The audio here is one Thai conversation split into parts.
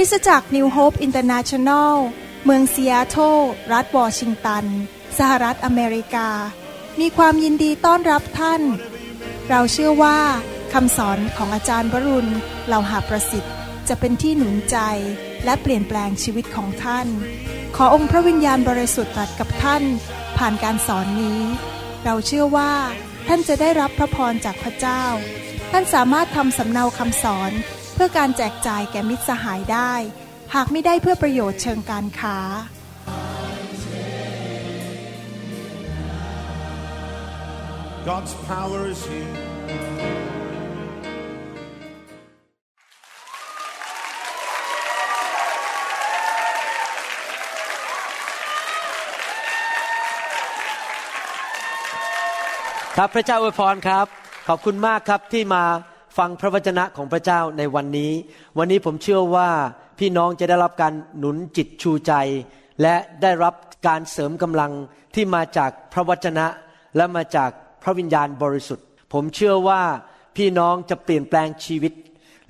คริสตจักร New Hope International เมืองซีแอตเทิลรัฐวอชิงตัน สหรัฐอเมริกา มีความยินดีต้อนรับท่าน เราเชื่อว่าคำสอนของอาจารย์วรุณเหล่าหาประสิทธิ์ จะเป็นที่หนุนใจและเปลี่ยนแปลงชีวิตของท่าน ขอองค์พระวิญญาณบริสุทธิ์ตรัสกับท่าน ผ่านการสอนนี้ เราเชื่อว่าท่านจะได้รับพระพรจากพระเจ้า ท่านสามารถทำสำเนาคำสอน พื่อการแจกจ่ายแก่มิตรสหายได้ หากไม่ได้เพื่อประโยชน์เชิงการค้า God's power is here. ครับพระเจ้าอวยพรครับ ขอบคุณมากครับที่มา ฟังพระวจนะของพระเจ้าในวันนี้ วันนี้ผมเชื่อว่าพี่น้องจะได้รับการหนุนจิตชูใจ และได้รับการเสริมกำลังที่มาจากพระวจนะ และมาจากพระวิญญาณบริสุทธิ์ ผมเชื่อว่าพี่น้องจะเปลี่ยนแปลงชีวิต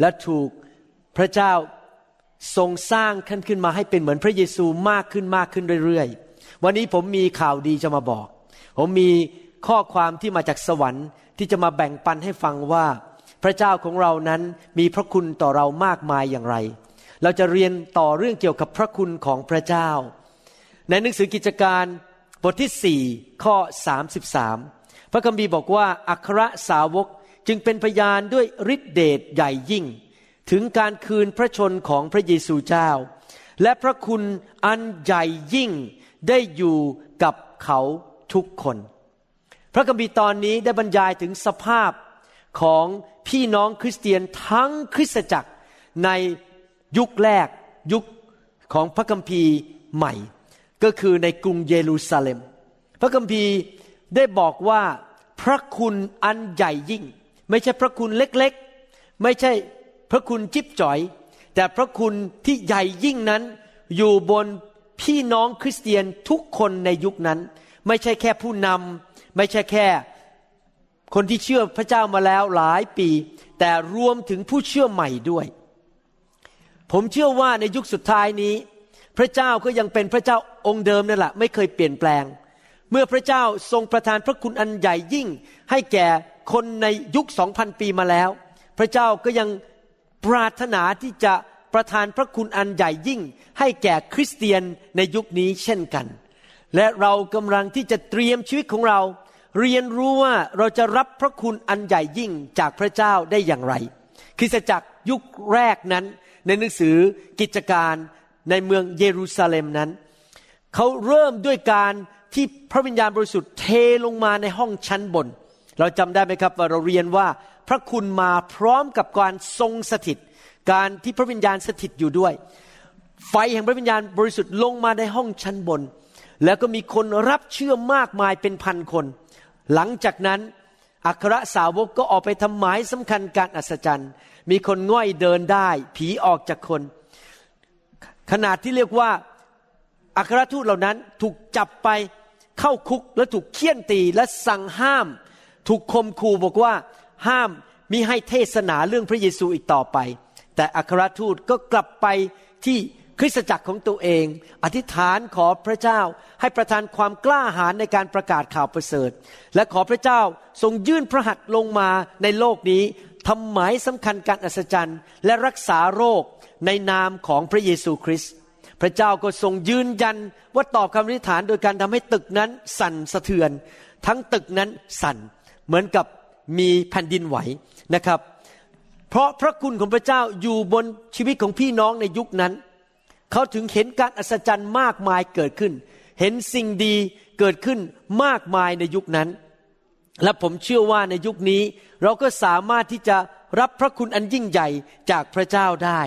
และถูกพระเจ้าทรงสร้างขึ้นขึ้นมาให้เป็นเหมือนพระเยซูมากขึ้นมากขึ้นเรื่อยๆ วันนี้ผมมีข่าวดีจะมาบอก ผมมีข้อความที่มาจากสวรรค์ที่จะมาแบ่งปันให้ฟังว่า พระเจ้าของเรานั้นมีพระคุณต่อเรามากมายอย่างไร เราจะเรียนต่อเรื่องเกี่ยวกับพระคุณของพระเจ้า ในหนังสือกิจการบทที่สี่ข้อ 33 พระคัมภีร์บอกว่า อัครสาวกจึงเป็นพยานด้วยฤทธิเดชใหญ่ยิ่ง ถึงการคืนพระชนของพระเยซูเจ้า และพระคุณอันใหญ่ยิ่งได้อยู่กับเขาทุกคน พระคัมภีร์ตอนนี้ได้บรรยายถึงสภาพของ พี่น้องคริสเตียนทั้งคริสตจักรในยุคแรกยุคของพระคัมภีร์ใหม่ ก็คือในกรุงเยรูซาเล็ม พระคัมภีร์ได้บอกว่าพระคุณอันใหญ่ยิ่ง ไม่ใช่พระคุณเล็กๆ ไม่ใช่พระคุณจิบจ่อย แต่พระคุณที่ใหญ่ยิ่งนั้น อยู่บนพี่น้องคริสเตียนทุกคนในยุคนั้น ไม่ใช่แค่ผู้นำไม่ใช่แค่ คนที่เชื่อพระเจ้ามาแล้วหลายปี แต่รวมถึงผู้เชื่อใหม่ด้วย ผมเชื่อว่าในยุคสุดท้ายนี้ พระเจ้าก็ยังเป็นพระเจ้าองค์เดิมนั่นแหละไม่เคยเปลี่ยนแปลง เมื่อพระเจ้าทรงประทานพระคุณอันใหญ่ยิ่ง ให้แก่คนในยุคสองพันปีมาแล้ว พระเจ้าก็ยังปรารถนาที่จะประทานพระคุณอันใหญ่ยิ่ง ให้แก่คริสเตียนในยุคนี้เช่นกัน และเรากำลังที่จะเตรียมชีวิตของเรา เรียนรู้ว่าเราจะรับพระคุณอันใหญ่ยิ่งจากพระเจ้าได้อย่างไร คริสตจักรยุคแรกนั้น ในหนังสือกิจการในเมืองเยรูซาเล็มนั้น เขาเริ่มด้วยการที่พระวิญญาณบริสุทธิ์เทลงมาในห้องชั้นบน เราจำได้ไหมครับว่าเราเรียนว่าพระคุณมาพร้อมกับการทรงสถิต การที่พระวิญญาณสถิตอยู่ด้วย ไฟแห่งพระวิญญาณบริสุทธิ์ลงมาในห้องชั้นบน แล้วก็มีคนรับเชื่อมากมายเป็นพันคน หลังจากนั้นอัครสาวกก็ออกไปทำหมายสำคัญการอัศจรรย์ มีคนง่อยเดินได้ ผีออกจากคน ขนาดที่เรียกว่าอัครทูตเหล่านั้นถูกจับไปเข้าคุกและถูกเคี่ยนตีและสั่งห้าม ถูกคมคูบอกว่าห้ามมิให้เทศนาเรื่องพระเยซูอีกต่อไป แต่อัครทูตก็กลับไปที่ คริสตจักรของตัวเอง อธิษฐานขอพระเจ้าให้ประทานความกล้าหาญในการประกาศข่าวประเสริฐ และขอพระเจ้าทรงยื่นพระหัตถ์ลงมาในโลกนี้ทำหมายสำคัญการอัศจรรย์ และรักษาโรคในนามของพระเยซูคริสต์พระเจ้าก็ทรงยืนยันว่าตอบคำอธิษฐานโดยการทำให้ตึกนั้นสั่นสะเทือน ทั้งตึกนั้นสั่นเหมือนกับมีแผ่นดินไหวนะครับ เพราะพระคุณของพระเจ้าอยู่บนชีวิตของพี่น้องในยุคนั้น เขาถึงเห็นการอัศจรรย์มากมายเกิดขึ้น เห็นสิ่งดีเกิดขึ้นมากมายในยุคนั้น และผมเชื่อว่าในยุคนี้เราก็สามารถที่จะรับพระคุณอันยิ่งใหญ่จากพระเจ้าได้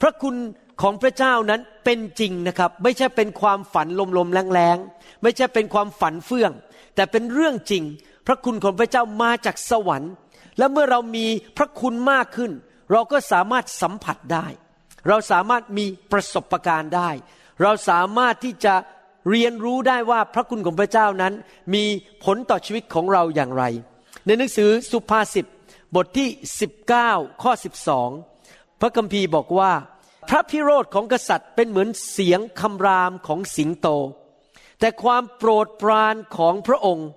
พระคุณของพระเจ้านั้นเป็นจริงนะครับ ไม่ใช่เป็นความฝันลมๆแรงๆไม่ใช่เป็นความฝันเฟื่อง แต่เป็นเรื่องจริง พระคุณของพระเจ้ามาจากสวรรค์ และเมื่อเรามีพระคุณมากขึ้น เราก็สามารถสัมผัสได้ เราสามารถมีประสบการณ์ได้ เราสามารถที่จะเรียนรู้ได้ว่าพระคุณของพระเจ้านั้น มีผลต่อชีวิตของเราอย่างไร ในหนังสือสุภาษิตบทที่ 19 ข้อ 12 พระคัมภีร์บอกว่า พระพิโรธของกษัตริย์เป็นเหมือนเสียงคำรามของสิงโต แต่ความโปรดปรานของพระองค์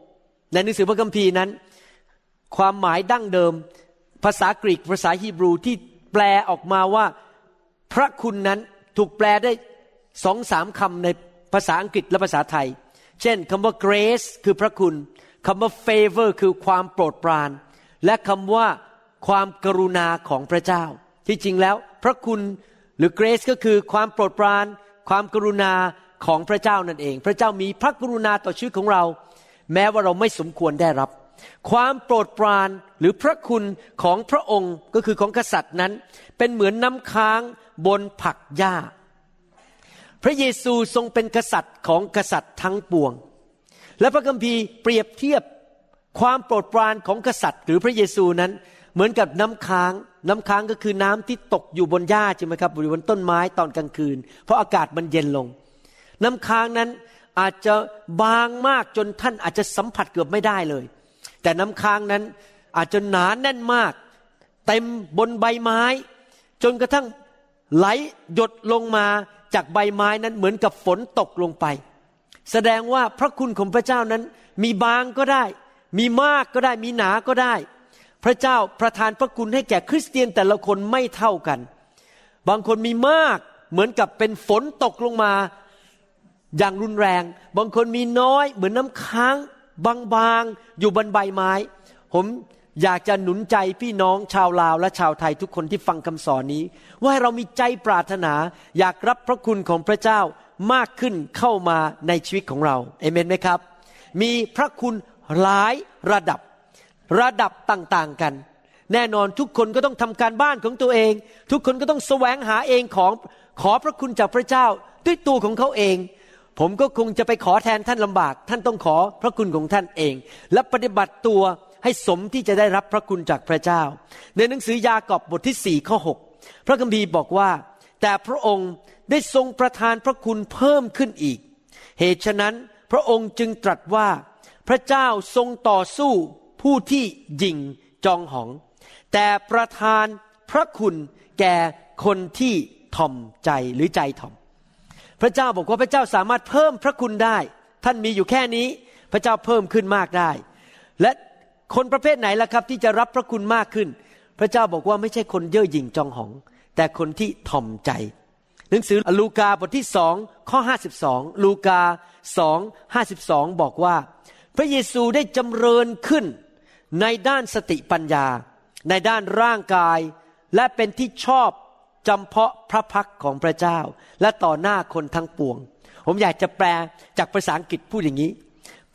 ในหนังสือพระคัมภีร์นั้น ความหมายดั้งเดิม ภาษากรีกภาษาฮีบรูที่แปลออกมาว่า ระคุณนั้นถูกแปลได้สองสามคำในภาษาอังกฤษและภาษาไทย เช่นคำว่า grace คือพระคุณคำว่า favor คือความโปรดปราน และคำว่าความกรุณาของพระเจ้า ที่จริงแล้วพระคุณหรือ grace ก็คือความโปรดปราน ความกรุณาของพระเจ้านั่นเอง พระเจ้ามีพระกรุณาต่อชีวิตของเรา แม้ว่าเราไม่สมควรได้รับ ความโปรดปรานหรือพระคุณของพระองค์ก็คือของกษัตริย์นั้น เป็นเหมือนน้ำค้างบนผักหญ้า พระเยซูทรงเป็นกษัตริย์ของกษัตริย์ทั้งปวง และพระคัมภีร์เปรียบเทียบความโปรดปรานของกษัตริย์ หรือพระเยซูนั้น เหมือนกับน้ำค้าง น้ำค้างก็คือน้ำที่ตกอยู่บนหญ้าใช่ไหมครับอยู่บนต้นไม้ตอนกลางคืน เพราะอากาศมันเย็นลง น้ำค้างนั้นอาจจะบางมากจนท่านอาจจะสัมผัสเกือบไม่ได้เลย แต่น้ำค้างนั้นอาจจะหนาแน่นมาก เต็มบนใบไม้ จนกระทั่งไหลหยดลงมาจากใบไม้นั้นเหมือนกับฝนตกลงไป แสดงว่าพระคุณของพระเจ้านั้นมีบางก็ได้ มีมากก็ได้มีหนาก็ได้ พระเจ้าประทานพระคุณให้แก่คริสเตียนแต่ละคนไม่เท่ากัน บางคนมีมากเหมือนกับเป็นฝนตกลงมา อย่างรุนแรง บางคนมีน้อยเหมือนน้ำค้าง บางๆ อยู่บนใบไม้ ผมอยากจะหนุนใจพี่น้องชาวลาวและชาวไทยทุกคนที่ฟังคำสอนนี้ ว่าเรามีใจปรารถนา อยากรับพระคุณของพระเจ้ามากขึ้นเข้ามาในชีวิตของเราเอเมนไหมครับ มีพระคุณหลายระดับ ระดับต่างๆกัน แน่นอนทุกคนก็ต้องทำการบ้านของตัวเอง ทุกคนก็ต้องแสวงหาเองของขอพระคุณจากพระเจ้าด้วยตัวของเขาเอง ผมก็คงจะไปขอแทนท่านลำบาก ท่านต้องขอพระคุณของท่านเอง และปฏิบัติตัวให้สมที่จะได้รับพระคุณจากพระเจ้า ในหนังสือยากอบบทที่สี่ข้อหพระคัมภีร์บอกว่า แต่พระองค์ได้ทรงประทานพระคุณเพิ่มขึ้นอีก เหตุฉะนั้นพระองค์จึงตรัสว่า พระเจ้าทรงต่อสู้ผู้ที่ยิงจองหอง แต่ประทานพระคุณแก่คนที่ถ่อมใจหรือใจถ่อม พระเจ้าบอกว่าพระเจ้าสามารถเพิ่มพระคุณได้ ท่านมีอยู่แค่นี้ พระเจ้าเพิ่มขึ้นมากได้ และคนประเภทไหนล่ะครับ ที่จะรับพระคุณมากขึ้น พระเจ้าบอกว่าไม่ใช่คนเย่อหยิ่งจองหอง แต่คนที่ถ่อมใจ หนังสือลูกาบทที่สองข้อห้าสิบสองลูกาสองห้าสิบสองบอกว่า พระเยซูได้จำเริญขึ้นในด้านสติปัญญา ในด้านร่างกาย และเป็นที่ชอบ จำเพาะพระพักของพระเจ้า และต่อหน้าคนทั้งปวง ผมอยากจะแปลจากภาษาอังกฤษพูดอย่างนี้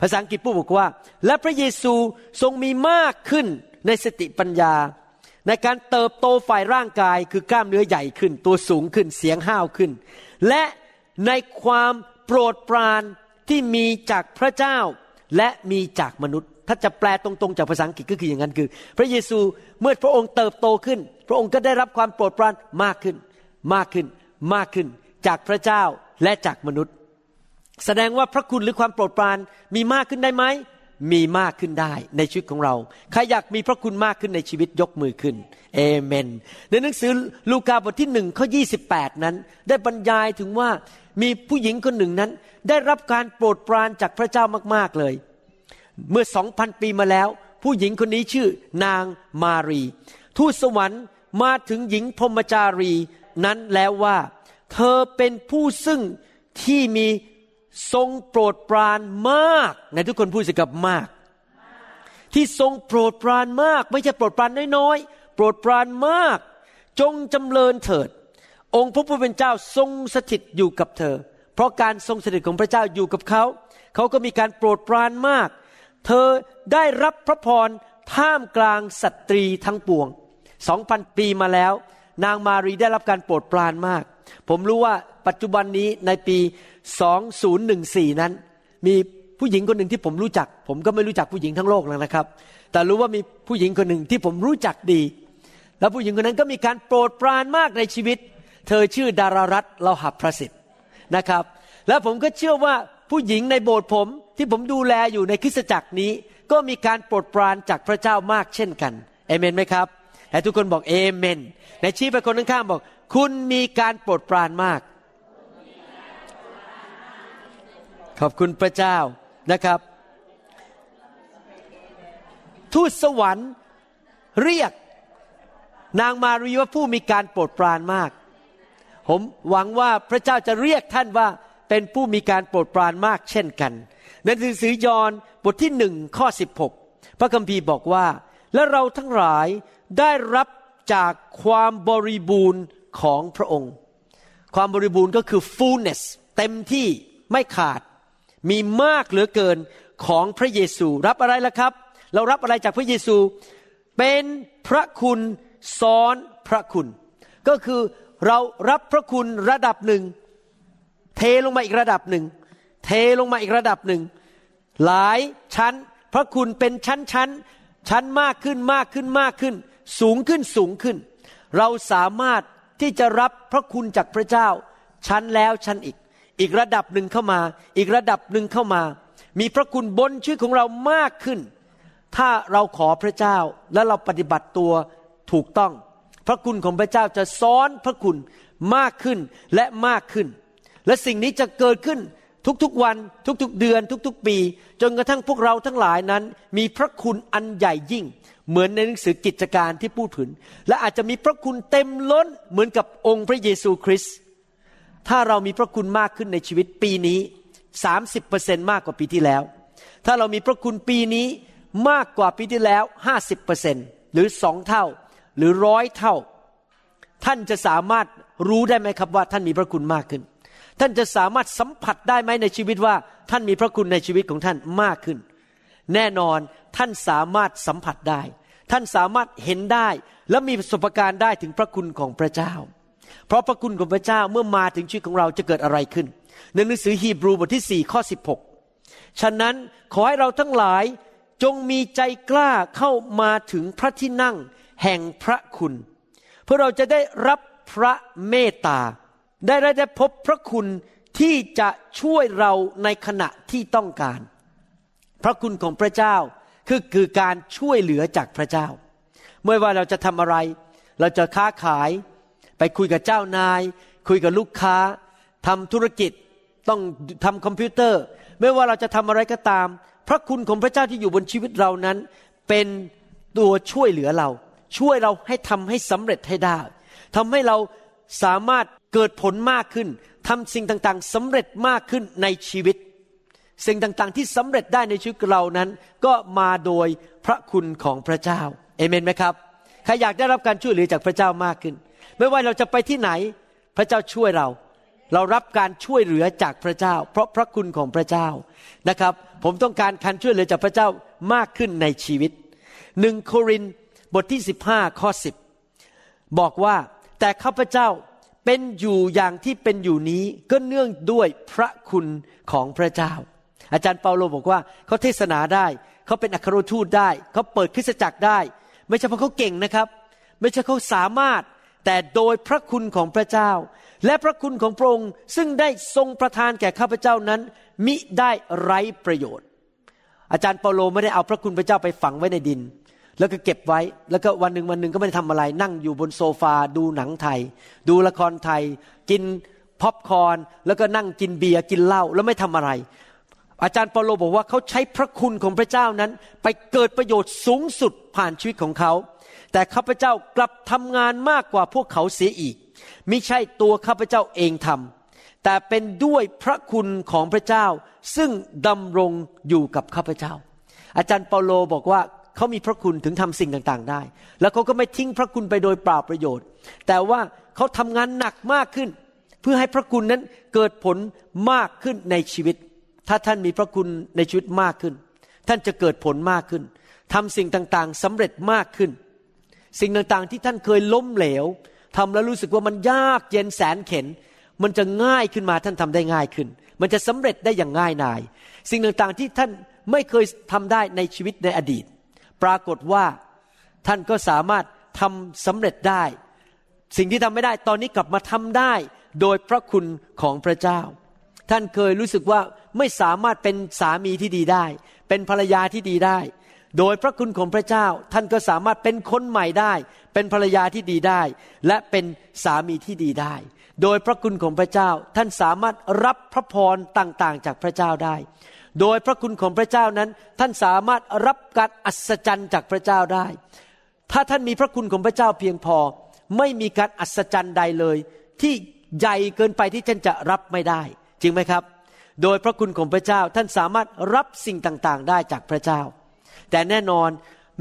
ภาษาอังกฤษพูดบอกว่า และพระเยซูทรงมีมากขึ้นในสติปัญญา ในการเติบโตฝ่ายร่างกายคือกล้ามเนื้อใหญ่ขึ้น ตัวสูงขึ้นเสียงห้าวขึ้น และในความโปรดปรานที่มีจากพระเจ้าและมีจากมนุษย์ ถ้าจะแปลตรงๆ จากภาษาอังกฤษก็คืออย่างนั้นคือ พระเยซูเมื่อพระองค์เติบโตขึ้น ระองค์ก็ได้รับความโปรดปรานมากขึ้น มากขึ้น มากขึ้น จากพระเจ้าและจากมนุษย์ แสดงว่าพระคุณหรือความโปรดปรานมีมากขึ้นได้ไหม มีมากขึ้นได้ในชีวิตของเรา ใครอยากมีพระคุณมากขึ้นในชีวิตยกมือขึ้น เอเมน ในหนังสือลูกาบทที่หนึ่งข้อยีนั้น ได้บรรยายถึงว่ามีผู้หญิงคนหนึ่งนั้น ได้รับการโปรดปรานจากพระเจ้ามากๆเลย เมื่อสองพันปีมาแล้ว ผู้หญิงคนนี้ชื่อนางมารี ทูตสวรรค์ มาถึงหญิงพรมจารีนั้นแล้วว่า เธอเป็นผู้ซึ่งที่มีทรงโปรดปรานมากในทุกคนพูดสิกับมาก ที่ทรงโปรดปรานมาก ไม่ใช่โปรดปรานน้อยๆโปรดปรานมาก จงจำเริญเถิด องค์พระผู้เป็นเจ้าทรงสถิตอยู่กับเธอ เพราะการทรงสถิตของพระเจ้าอยู่กับเขาเขาก็มีการโปรดปรานมาก เธอได้รับพระพรท่ามกลางสตรีทั้งปวง สองพันปีมาแล้ว นางมารีได้รับการโปรดปรานมาก ผมรู้ว่าปัจจุบันนี้ในปี 2014 นั้น มีผู้หญิงคนหนึ่งที่ผมรู้จัก ผมก็ไม่รู้จักผู้หญิงทั้งโลกแล้วนะครับ แต่รู้ว่ามีผู้หญิงคนหนึ่งที่ผมรู้จักดี แล้วผู้หญิงคนนั้นก็มีการโปรดปรานมากในชีวิต เธอชื่อดารารัตเราหับพระสิทธิ์นะครับ แล้วผมก็เชื่อว่าผู้หญิงในโบสถ์ผมที่ผมดูแลอยู่ในคริสตจักรนี้ ก็มีการโปรดปรานจากพระเจ้ามากเช่นกันเอเมนไหมครับ แต่ทุกคนบอกเอเมนในชี้ไปคนข้างๆบอก คุณมีการโปรดปรานมาก ขอบคุณพระเจ้านะครับ ทูตสวรรค์เรียกนางมารีว่าผู้มีการโปรดปรานมาก ผมหวังว่าพระเจ้าจะเรียกท่านว่าเป็นผู้มีการโปรดปรานมากเช่นกันในหนังสือยอห์นบทที่หนึ่งข้อ 16 พระคัมภีร์บอกว่า และเราทั้งหลาย ได้รับจากความบริบูรณ์ของพระองค์ ความบริบูรณ์ก็คือ fullness เต็มที่ไม่ขาด มีมากเหลือเกินของพระเยซู รับอะไรล่ะครับ เรารับอะไรจากพระเยซู เป็นพระคุณซ้อนพระคุณ ก็คือเรารับพระคุณระดับหนึ่ง เทลงมาอีกระดับหนึ่ง เทลงมาอีกระดับหนึ่ง หลายชั้น พระคุณเป็นชั้นชั้นชั้นมากขึ้นมากขึ้นมากขึ้น สูงขึ้นสูงขึ้น เราสามารถที่จะรับพระคุณจากพระเจ้า ชั้นแล้วชั้นอีก อีกระดับหนึ่งเข้ามา อีกระดับหนึ่งเข้ามา มีพระคุณบนชีวิตของเรามากขึ้น ถ้าเราขอพระเจ้าและเราปฏิบัติตัวถูกต้อง พระคุณของพระเจ้าจะซ้อนพระคุณมากขึ้นและมากขึ้น และสิ่งนี้จะเกิดขึ้นทุกๆวันทุกๆเดือนทุกๆปี จนกระทั่งพวกเราทั้งหลายนั้น มีพระคุณอันใหญ่ยิ่ง เหมือนในหนังสือกิจการที่พูดถึง และอาจจะมีพระคุณเต็มล้นเหมือนกับองค์พระเยซูคริสต์ถ้าเรามีพระคุณมากขึ้นในชีวิตปีนี้ 30%มากกว่าปีที่แล้ว ถ้าเรามีพระคุณปีนี้มากกว่าปีที่แล้ว 50%หรือสองเท่าหรือร้อยเท่า ท่านจะสามารถรู้ได้ไหมครับว่าท่านมีพระคุณมากขึ้น ท่านจะสามารถสัมผัสได้ไหมในชีวิตว่า ท่านมีพระคุณในชีวิตของท่านมากขึ้น แน่นอนท่านสามารถสัมผัสได้ ท่านสามารถเห็นได้ และมีประสบการณ์ได้ถึงพระคุณของพระเจ้า เพราะพระคุณของพระเจ้าเมื่อมาถึงชีวิตของเราจะเกิดอะไรขึ้น ในหนังสือฮีบรูบทที่4ข้อ16 ฉะนั้นขอให้เราทั้งหลายจงมีใจกล้าเข้ามาถึงพระที่นั่งแห่งพระคุณ เพื่อเราจะได้รับพระเมตตา ได้ได้พบพระคุณที่จะช่วยเราในขณะที่ต้องการ พระคุณของพระเจ้าคือคือการช่วยเหลือจากพระเจ้า เมื่อว่าเราจะทำอะไร เราจะค้าขาย ไปคุยกับเจ้านาย คุยกับลูกค้าทำธุรกิจต้องทำคอมพิวเตอร์ ไม่ว่าเราจะทำอะไรก็ตาม พระคุณของพระเจ้าที่อยู่บนชีวิตเรานั้น เป็นตัวช่วยเหลือเรา ช่วยเราให้ทำให้สำเร็จให้ได้ทำให้เราสามารถเกิดผลมากขึ้นทำสิ่งต่างๆสำเร็จมากขึ้นในชีวิต สิ่งต่างๆ ที่สำเร็จได้ในชีวิตเรานั้น ก็มาโดยพระคุณของพระเจ้าเอเมนไหมครับใครอยากได้รับการช่วยเหลือจากพระเจ้ามากขึ้น ไม่ว่าเราจะไปที่ไหนพระเจ้าช่วยเรา เรารับการช่วยเหลือจากพระเจ้า เพราะพระคุณของพระเจ้านะครับ ผมต้องการการช่วยเหลือจากพระเจ้ามากขึ้นในชีวิตหนึ่งโครินบทที่ 15ข้อ10 บอกว่าแต่ข้าพเจ้าเป็นอยู่อย่างที่เป็นอยู่นี้ก็เนื่องด้วยพระคุณของพระเจ้า อาจารย์เปาโลบอกว่าเขาเทศนาได้เขาเป็นอัครทูตได้เขาเปิดคริสตจักรได้ ไม่ใช่เพราะเขาเก่งนะครับ ไม่ใช่เขาสามารถแต่โดยพระคุณของพระเจ้า และพระคุณของพระองค์ซึ่งได้ทรงประทานแก่ข้าพเจ้านั้น มิได้ไร้ประโยชน์ อาจารย์เปาโลไม่ได้เอาพระคุณพระเจ้าไปฝังไว้ในดิน แล้วก็เก็บไว้แล้วก็วันหนึ่งวันหนึ่งก็ไม่ได้ทำอะไร นั่งอยู่บนโซฟาดูหนังไทย ดูละครไทย กินป๊อปคอร์นแล้วก็นั่งกินเบียร์กินเหล้าแล้วไม่ทำอะไร อาจารย์เปาโลบอกว่าเขาใช้พระคุณของพระเจ้านั้น ไปเกิดประโยชน์สูงสุดผ่านชีวิตของเขา แต่ข้าพเจ้ากลับทำงานมากกว่าพวกเขาเสียอีกม่ใช่ตัวข้าพเจ้าเองทำแต่เป็นด้วยพระคุณของพระเจ้า ซึ่งดำรงอยู่กับข้าพเจ้า อาจารย์เปาโลบอกว่าเขามีพระคุณถึงทำสิ่งต่างๆได้ แล้วเขาก็ไม่ทิ้งพระคุณไปโดยเปล่าประโยชน์ แต่ว่าเขาทำงานหนักมากขึ้น เพื่อให้พระคุณนั้นเกิดผลมากขึ้นในชีวิต ถ้าท่านมีพระคุณในชีวิตมากขึ้น ท่านจะเกิดผลมากขึ้นทำสิ่งต่างๆสำเร็จมากขึ้น สิ่งต่างๆที่ท่านเคยล้มเหลวทำแล้วรู้สึกว่ามันยากเย็นแสนเข็น มันจะง่ายขึ้นมาท่านทำได้ง่ายขึ้น มันจะสำเร็จได้อย่างง่ายนาย สิ่งต่างๆที่ท่านไม่เคยทำได้ในชีวิตในอดีต ปรากฏว่าท่านก็สามารถทำสำเร็จได้ สิ่งที่ทำไม่ได้ตอนนี้กลับมาทำได้ โดยพระคุณของพระเจ้า ท่านเคยรู้สึกว่าไม่สามารถเป็นสามีที่ดีได้ เป็นภรรยาที่ดีได้ โดยพระคุณของพระเจ้าท่านก็สามารถเป็นคนใหม่ได้ เป็นภรรยาที่ดีได้ และเป็นสามีที่ดีได้ โดยพระคุณของพระเจ้าท่านสามารถรับพระพรต่างๆ จากพระเจ้าได้ โดยพระคุณของพระเจ้านั้น ท่านสามารถรับการอัศจรรย์จากพระเจ้าได้ ถ้าท่านมีพระคุณของพระเจ้าเพียงพอ ไม่มีการอัศจรรย์ใดเลย ที่ใหญ่เกินไปที่ท่านจะรับไม่ได้ จริงไหมครับ โดยพระคุณของพระเจ้าท่านสามารถรับสิ่งต่างๆ ได้จากพระเจ้า แต่แน่นอน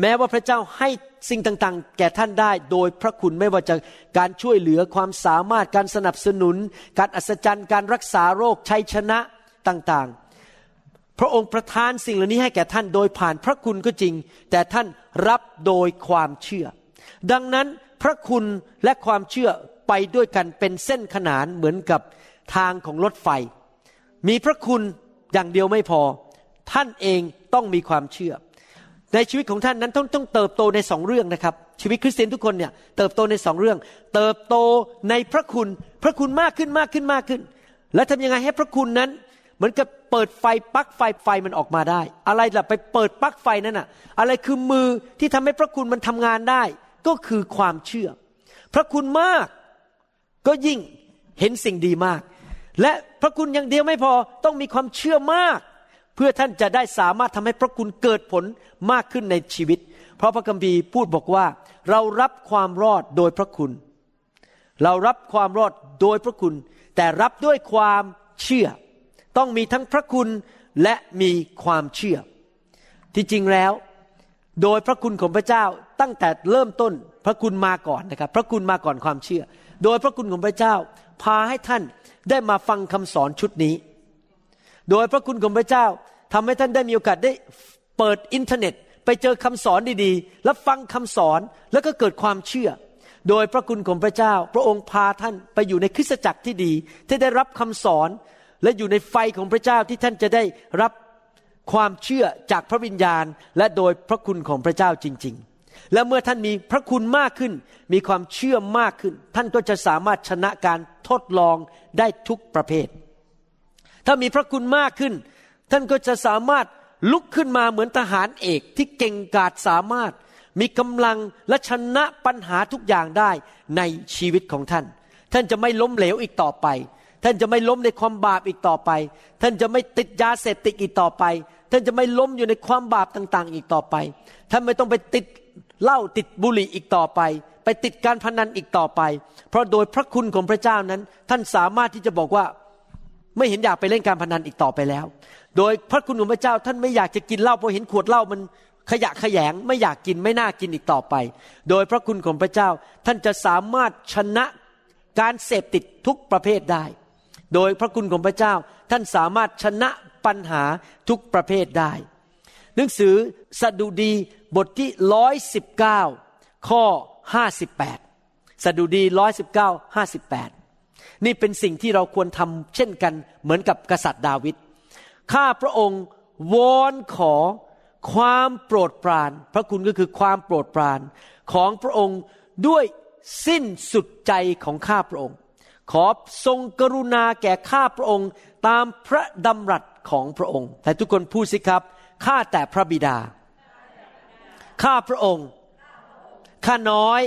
แม้ว่าพระเจ้าให้สิ่งต่างๆ แก่ท่านได้ โดยพระคุณไม่ว่าจะการช่วยเหลือความสามารถการสนับสนุน การอัศจรรย์ การรักษาโรคชัยชนะต่างๆ พระองค์ประทานสิ่งเหล่านี้ให้แก่ท่านโดยผ่านพระคุณก็จริง แต่ท่านรับโดยความเชื่อ ดังนั้นพระคุณและความเชื่อไปด้วยกันเป็นเส้นขนานเหมือนกับ ทางของรถไฟ มีพระคุณอย่างเดียวไม่พอ ท่านเองต้องมีความเชื่อ ในชีวิตของท่านนั้นต้องต้องเติบโตในสองเรื่องนะครับ ชีวิตคริสเตียนทุกคนเนี่ยเติบโตในสองเรื่อง เติบโตในพระคุณ พระคุณมากขึ้นมากขึ้นมากขึ้น แล้วทำยังไงให้พระคุณนั้นเหมือนกับเปิดไฟปลั๊กไฟไฟมันออกมาได้ อะไรล่ะไปเปิดปลั๊กไฟนั่นอะ อะไรคือมือที่ทำให้พระคุณมันทำงานได้ ก็คือความเชื่อ พระคุณมากก็ยิ่งเห็นสิ่งดีมาก และพระคุณอย่างเดียวไม่พอต้องมีความเชื่อมาก เพื่อท่านจะได้สามารถทำให้พระคุณเกิดผลมากขึ้นในชีวิต เพราะพระคัมภีร์พูดบอกว่า เรารับความรอดโดยพระคุณ เรารับความรอดโดยพระคุณ แต่รับด้วยความเชื่อ ต้องมีทั้งพระคุณและมีความเชื่อ ที่จริงแล้ว โดยพระคุณของพระเจ้าตั้งแต่เริ่มต้นพระคุณมาก่อนนะครับ พระคุณมาก่อนความเชื่อ โดยพระคุณของพระเจ้าพาให้ท่านได้มาฟังคำสอนชุดนี้ โดยพระคุณของพระเจ้าทำให้ท่านได้มีโอกาสได้เปิดอินเทอร์เน็ต ไปเจอคำสอนดีๆ แล้วฟังคำสอนแล้วก็เกิดความเชื่อ โดยพระคุณของพระเจ้า พระองค์พาท่านไปอยู่ในคริสตจักรที่ดี ที่ได้รับคำสอน และอยู่ในไฟของพระเจ้าที่ท่านจะได้รับความเชื่อจากพระวิญญาณ และโดยพระคุณของพระเจ้าจริง ๆ และเมื่อท่านมีพระคุณมากขึ้น มีความเชื่อมากขึ้น ท่านก็จะสามารถชนะการทดลองได้ทุกประเภท ถ้ามีพระคุณมากขึ้น ท่านก็จะสามารถลุกขึ้นมาเหมือนทหารเอกที่เก่งกาจสามารถ มีกำลังและชนะปัญหาทุกอย่างได้ในชีวิตของท่าน ท่านจะไม่ล้มเหลวอีกต่อไป ท่านจะไม่ล้มในความบาปอีกต่อไป ท่านจะไม่ติดยาเสพติดอีกต่อไป ท่านจะไม่ล้มอยู่ในความบาปต่าง ๆ อีกต่อไป ท่านไม่ต้องไปติด เหล้าติดบุหรี่อีกต่อไป ไปติดการพนันอีกต่อไป เพราะโดยพระคุณของพระเจ้านั้น ท่านสามารถที่จะบอกว่าไม่เห็นอยากไปเล่นการพนันอีกต่อไปแล้ว โดยพระคุณของพระเจ้าท่านไม่อยากจะกินเหล้าเพราะเห็นขวดเหล้ามันขยะขยงไม่อยากกินไม่น่ากินอีกต่อไป โดยพระคุณของพระเจ้าท่านจะสามารถชนะการเสพติดทุกประเภทได้ โดยพระคุณของพระเจ้าท่านสามารถชนะปัญหาทุกประเภทได้ หนังสือสดุดีบทที่ร้อยสิบเก้าข้อห้าสิบแปดสดุดีร้อยสิบเก้าห้าสิบแปดนี่เป็นสิ่งที่เราควรทำเช่นกันเหมือนกับกษัตริย์ดาวิดข้าพระองค์วอนขอความโปรดปราน พระคุณก็คือความโปรดปรานของพระองค์ด้วยสิ้นสุดใจของข้าพระองค์ ขอทรงกรุณาแก่ข้าพระองค์ตามพระดำรัสของพระองค์ แต่ทุกคนพูดสิครับ ข้าแต่พระบิดา ข้าพระองค์ ข้าน้อย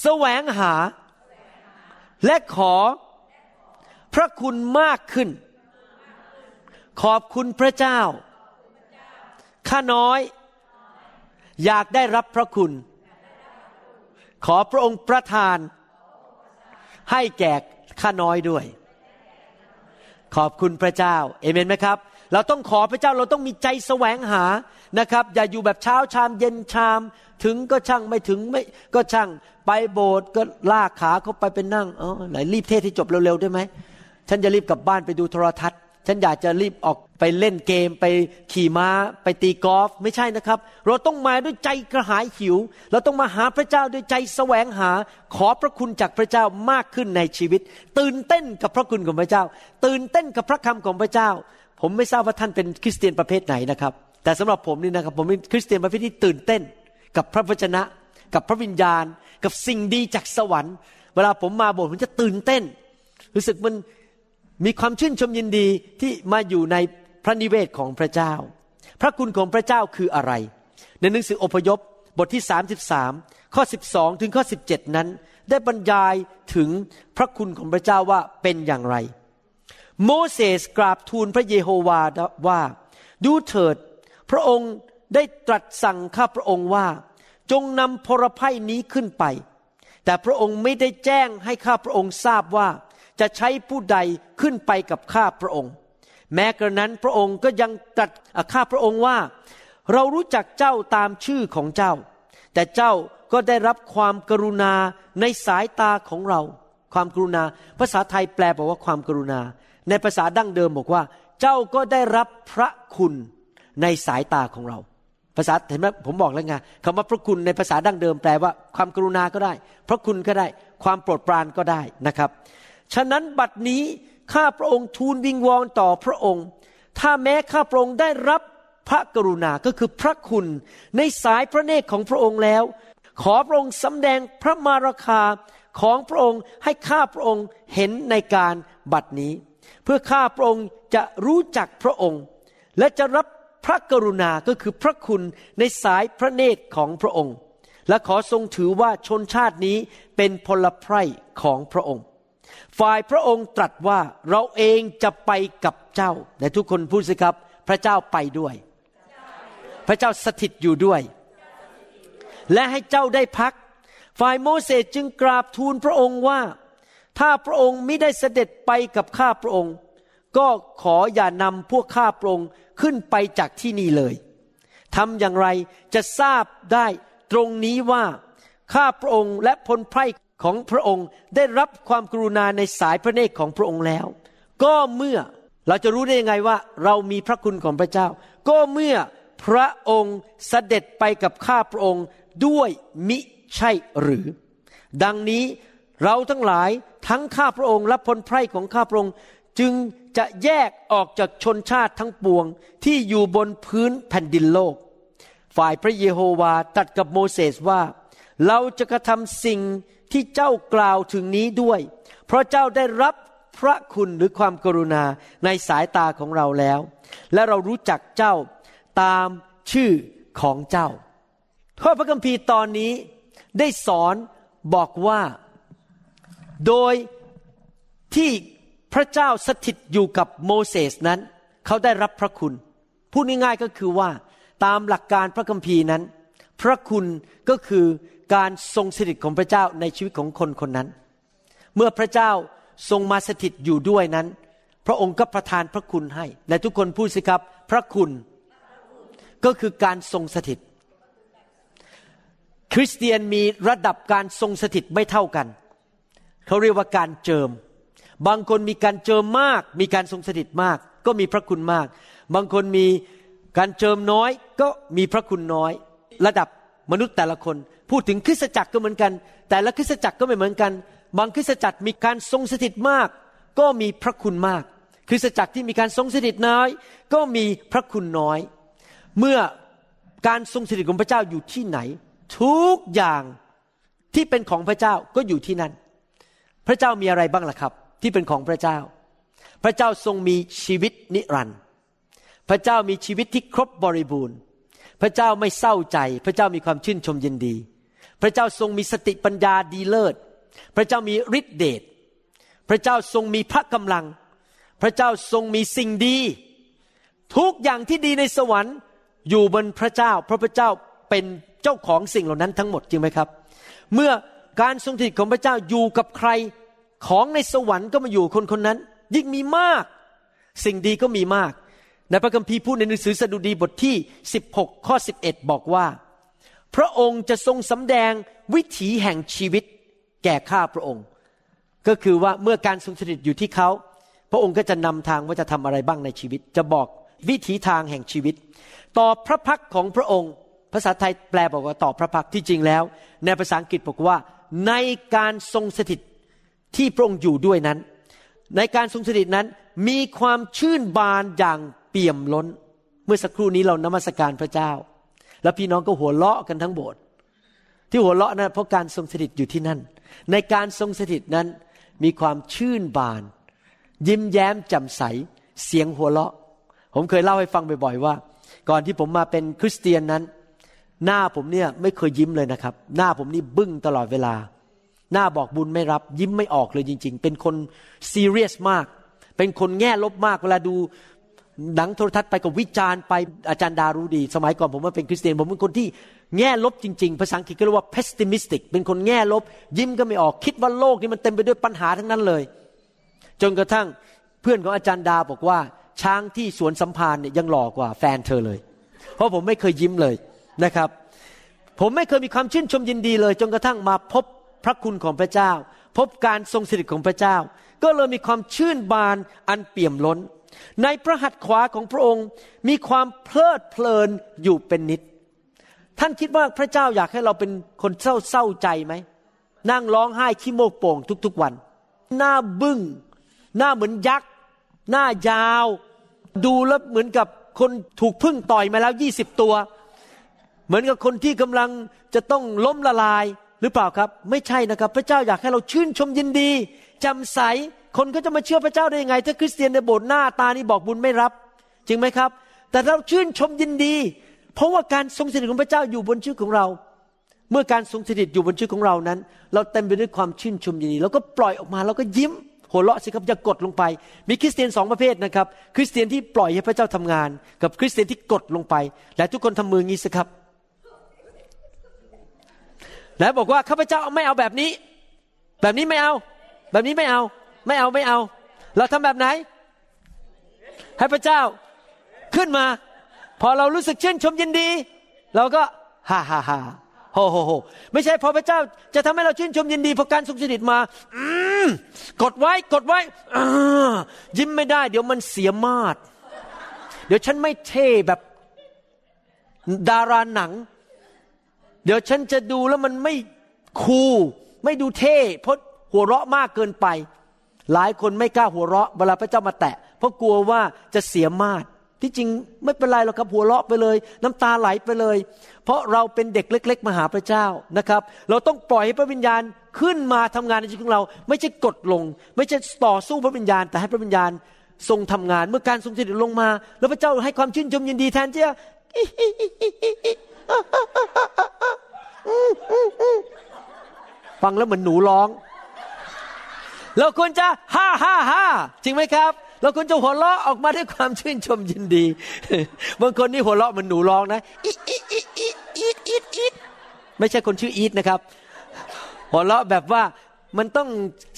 แสวงหา และขอพระคุณมากขึ้น ขอบคุณพระเจ้า ข้าน้อย อยากได้รับพระคุณ ขอพระองค์ประทาน ให้แก่ข้าน้อยด้วย ขอบคุณพระเจ้า เอเมนไหมครับ เราต้องขอพระเจ้าเราต้องมีใจแสวงหานะครับ อย่าอยู่แบบเช้าชามเย็นชาม ถึงก็ช่างไม่ถึงไม่ก็ช่างไปโบสถ์ก็ลากขาเขาไปเป็นนั่งเออไหนรีบเทศที่จบเร็วๆได้ไหมฉันจะรีบกลับบ้านไปดูโทรทัศน์ ฉันอยากจะรีบออกไปเล่นเกมไปขี่ม้า ไปตีกอล์ฟไม่ใช่นะครับ เราต้องมาด้วยใจกระหายหิว เราต้องมาหาพระเจ้าด้วยใจแสวงหา ขอพระคุณจากพระเจ้ามากขึ้นในชีวิต ตื่นเต้นกับพระคุณของพระเจ้า ตื่นเต้นกับพระคำของพระเจ้า ผมไม่ทราบว่าท่านเป็นคริสเตียนประเภทไหนนะครับ แต่สำหรับผมนี่นะครับ ผมเป็นคริสเตียนประเภทที่ตื่นเต้น กับพระวจนะ กับพระวิญญาณ กับสิ่งดีจากสวรรค์ เวลาผมมาโบสถ์ผมจะตื่นเต้น รู้สึกมันมีความชื่นชมยินดีที่มาอยู่ในพระนิเวศของพระเจ้า พระคุณของพระเจ้าคืออะไร ในหนังสืออพยพบทที่ 33 ข้อ 12 ถึงข้อ 17 นั้น ได้บรรยายถึงพระคุณของพระเจ้าว่าเป็นอย่างไร โมเสสกราบทูลพระเยโฮวาว่า ดูเถิด พระองค์ได้ตรัสสั่งข้าพระองค์ว่า จงนำพลภัยนี้ขึ้นไป แต่พระองค์ไม่ได้แจ้งให้ข้าพระองค์ทราบว่า จะใช้ผู้ใดขึ้นไปกับข้าพระองค์ แม้กระนั้นพระองค์ก็ยังตรัสข้าพระองค์ว่า เรารู้จักเจ้าตามชื่อของเจ้า แต่เจ้าก็ได้รับความกรุณาในสายตาของเรา ความกรุณา ภาษาไทยแปลบอกว่าความกรุณา ในภาษาดั้งเดิมบอกว่า เจ้าก็ได้รับพระคุณในสายตาของเรา ภาษาเห็นไหมผมบอกแล้วไงคำว่าพระคุณในภาษาดั้งเดิมแปลว่าความกรุณาก็ได้ พระคุณก็ได้ ความโปรดปรานก็ได้นะครับ ฉะนั้นบัดนี้ข้าพระองค์ทูลวิงวอนต่อพระองค์ ถ้าแม้ข้าพระองค์ได้รับพระกรุณาก็คือพระคุณในสายพระเนตรของพระองค์แล้ว ขอพระองค์สำแดงพระมาราคาของพระองค์ให้ข้าพระองค์เห็นในการบัดนี้ เพื่อข้าพระองค์จะรู้จักพระองค์ และจะรับพระกรุณาก็คือพระคุณในสายพระเนตรของพระองค์ และขอทรงถือว่าชนชาตินี้เป็นพลไพร่ของพระองค์ ฝ่ายพระองค์ตรัสว่าเราเองจะไปกับเจ้าแต่ทุกคนพูดสิครับ พระเจ้าไปด้วย พระเจ้าสถิตอยู่ด้วย และให้เจ้าได้พัก ฝ่ายโมเสสจึงกราบทูลพระองค์ว่า ถ้าพระองค์ไม่ได้เสด็จไปกับข้าพระองค์ ก็ขออย่านำพวกข้าพระองค์ขึ้นไปจากที่นี่เลยทำอย่างไรจะทราบได้ตรงนี้ว่าข้าพระองค์และพลไพร่ของพระองค์ได้รับความกรุณาในสายพระเนตรของพระองค์แล้ว ก็เมื่อเราจะรู้ได้ยังไงว่า เรามีพระคุณของพระเจ้า ก็เมื่อพระองค์เสด็จไปกับข้าพระองค์ด้วยมิใช่หรือ ดังนี้เราทั้งหลาย ทั้งข้าพระองค์และพลไพร่ของข้าพระองค์จึงจะแยกออกจากชนชาติทั้งปวงที่อยู่บนพื้นแผ่นดินโลก ฝ่ายพระเยโฮวาตัดกับโมเสสว่า เราจะกระทำสิ่งที่เจ้ากล่าวถึงนี้ด้วย เพราะเจ้าได้รับพระคุณหรือความกรุณาในสายตาของเราแล้ว และเรารู้จักเจ้าตามชื่อของเจ้าข้อพระคัมภีร์ตอนนี้ได้สอนบอกว่า โดยที่พระเจ้าสถิตอยู่กับโมเสสนั้น เขาได้รับพระคุณ พูดง่ายๆก็คือว่าตามหลักการพระคัมภีร์นั้น พระคุณก็คือการทรงสถิตของพระเจ้าในชีวิตของคนคนนั้น เมื่อพระเจ้าทรงมาสถิตอยู่ด้วยนั้น พระองค์ก็ประทานพระคุณให้ และทุกคนพูดสิครับ พระคุณก็คือการทรงสถิต คริสเตียนมีระดับการทรงสถิตไม่เท่ากัน เขาเรียกว่าการเจิม บางคนมีการเจิมมาก มีการทรงสถิตมาก ก็มีพระคุณมาก บางคนมีการเจิมน้อยก็มีพระคุณน้อย ระดับมนุษย์แต่ละคน พูดถึงคริสตจักรก็เหมือนกัน แต่ละคริสตจักรก็ไม่เหมือนกัน บางคริสตจักรมีการทรงสถิตมาก ก็มีพระคุณมาก คริสตจักรที่มีการทรงสถิตน้อย ก็มีพระคุณน้อย เมื่อการทรงสถิตของพระเจ้าอยู่ที่ไหน ทุกอย่างที่เป็นของพระเจ้าก็อยู่ที่นั่น พระเจ้ามีอะไรบ้างล่ะครับ ที่เป็นของพระเจ้า พระเจ้าทรงมีชีวิตนิรันดร์พระเจ้ามีชีวิตที่ครบบริบูรณ์ พระเจ้าไม่เศร้าใจ พระเจ้ามีความชื่นชมยินดี พระเจ้าทรงมีสติปัญญาดีเลิศ พระเจ้ามีฤทธิเดชพระเจ้าทรงมีพระกำลัง พระเจ้าทรงมีสิ่งดี ทุกอย่างที่ดีในสวรรค์อยู่บนพระเจ้า เพราะพระเจ้าเป็นเจ้าของสิ่งเหล่านั้นทั้งหมดจริงไหมครับ เมื่อการทรงสถิตของพระเจ้าอยู่กับใคร ของในสวรรค์ก็มาอยู่คนคนนั้น ยิ่งมีมาก สิ่งดีก็มีมาก ในพระคัมภีร์พูดในหนังสือสดุดีบทที่ 16 ข้อ 11 บอกว่า พระองค์จะทรงสำแดงวิถีแห่งชีวิตแก่ข้าพระองค์ ก็คือว่าเมื่อการทรงสถิตอยู่ที่เขา พระองค์ก็จะนำทางว่าจะทำอะไรบ้างในชีวิต จะบอกวิถีทางแห่งชีวิต ต่อพระพักของพระองค์ ภาษาไทยแปลบอกว่าต่อพระพักที่จริงแล้ว ในภาษาอังกฤษบอกว่า ในการทรงสถิต ที่พระองค์อยู่ด้วยนั้น ในการทรงสถิตนั้นมีความชื่นบานอย่างเปี่ยมล้น เมื่อสักครู่นี้เรานมัสการพระเจ้า แล้วพี่น้องก็หัวเราะกันทั้งโบสถ์ที่หัวเราะนั้นเพราะการทรงสถิตอยู่ที่นั่น ในการทรงสถิตนั้นมีความชื่นบาน ยิ้มแย้มแจ่มใส เสียงหัวเราะ ผมเคยเล่าให้ฟังบ่อยๆว่า ก่อนที่ผมมาเป็นคริสเตียนนั้น หน้าผมเนี่ยไม่เคยยิ้มเลยนะครับ หน้าผมนี่บึ้งตลอดเวลา หน้าบอกบุญไม่รับ ยิ้มไม่ออกเลยจริง ๆ เป็นคนซีเรียสมาก เป็นคนแง่ลบมากเวลาดูหนังโทรทัศน์ไปกับวิจารณ์ไปอาจารย์ดารู้ดี สมัยก่อนผมว่าเป็นคริสเตียน ผมเป็นคนที่แง่ลบจริง ๆ ภาษาอังกฤษก็เรียกว่า pessimistic เป็นคนแง่ลบ ยิ้มก็ไม่ออกคิดว่าโลกนี้มันเต็มไปด้วยปัญหาทั้งนั้นเลย จนกระทั่งเพื่อนของอาจารย์ดาบอกว่า ช้างที่สวนสัมพันธ์เนี่ยยังหล่อกว่าแฟนเธอเลย เพราะผมไม่เคยยิ้มเลยนะครับ ผมไม่เคยมีความชื่นชมยินดีเลย จนกระทั่งมาพบ พระคุณของพระเจ้า พบการทรงสถิตของพระเจ้า ก็เลยมีความชื่นบานอันเปี่ยมล้น ในพระหัตถ์ขวาของพระองค์มีความเพลิดเพลินอยู่เป็นนิด ท่านคิดว่าพระเจ้าอยากให้เราเป็นคนเศร้าเศร้าใจไหมนั่งร้องไห้ขี้โมกโป่งทุกๆวัน หน้าบึง้ง หน้าเหมือนยักษ์ หน้ายาว ดูแล้วเหมือนกับคนถูกพึ่งต่อยมาแล้วยี่สิบตัว เหมือนกับคนที่กำลังจะต้องล้มละลาย หรือเปล่าครับ ไม่ใช่นะครับ พระเจ้าอยากให้เราชื่นชมยินดีจำใสคนก็จะมาเชื่อพระเจ้าได้ยังไง ถ้าคริสเตียนในโบสถ์หน้าตานี่บอกบุญไม่รับ จริงไหมครับ แต่เราชื่นชมยินดี เพราะว่าการทรงสถิตของพระเจ้าอยู่บนชีวิตของเรา เมื่อการทรงสถิตอยู่บนชีวิตของเรานั้น เราเต็มไปด้วยความชื่นชมยินดีแล้วก็ปล่อยออกมาแล้วก็ยิ้มหัวเราะสิครับอย่ากดลงไป มีคริสเตียนสองประเภทนะครับ คริสเตียนที่ปล่อยให้พระเจ้าทำงาน กับคริสเตียนที่กดลงไป และทุกคนทำมืองี้สิครับ แล้วบอกว่าข้าพเจ้าไม่เอาแบบนี้ แบบนี้ไม่เอา แบบนี้ไม่เอา ไม่เอาไม่เอา เราทำแบบไหน ให้พระเจ้าขึ้นมา พอเรารู้สึกชื่นชมยินดี เราก็ฮ่าฮ่าฮ่าโฮโฮโฮไม่ใช่พอพระเจ้าจะทำให้เราชื่นชมยินดีพอการทรงสถิตมา อืมกดไว้กดไว้ยิ้มไม่ได้ เดี๋ยวมันเสียมาดเดี๋ยวฉันไม่เท่แบบดาราหนัง เดี๋ยวฉันจะดูแล้วมันไม่คูลไม่ดูเท่เพราะหัวเราะมากเกินไป หลายคนไม่กล้าหัวเราะเวลาพระเจ้ามาแตะ เพราะกลัวว่าจะเสียมาดที่จริงไม่เป็นไรหรอกครับหัวเราะไปเลย น้ำตาไหลไปเลย เพราะเราเป็นเด็กเล็ก ๆมาหาพระเจ้านะครับ เราต้องปล่อยให้พระวิญญาณขึ้นมาทำงานในชีวิตของเรา ไม่ใช่กดลง ไม่ใช่ต่อสู้พระวิญญาณ แต่ให้พระวิญญาณทรงทำงาน เมื่อการทรงสถิตลงมา แล้วพระเจ้าให้ความชื่นชมยินดีแทนที่จะ ฟังแล้วเหมือนหนูร้อง เราควรจะฮ่าฮ่าฮ่าจริงไหมครับ เราควรจะหัวเราะออกมาด้วยความชื่นชมยินดีบางคนนี่หัวเราะเหมือนหนูร้องนะอีอีอีอีอีอีอีไม่ใช่คนชื่ออีทนะครับ หัวเราะแบบว่ามันต้อง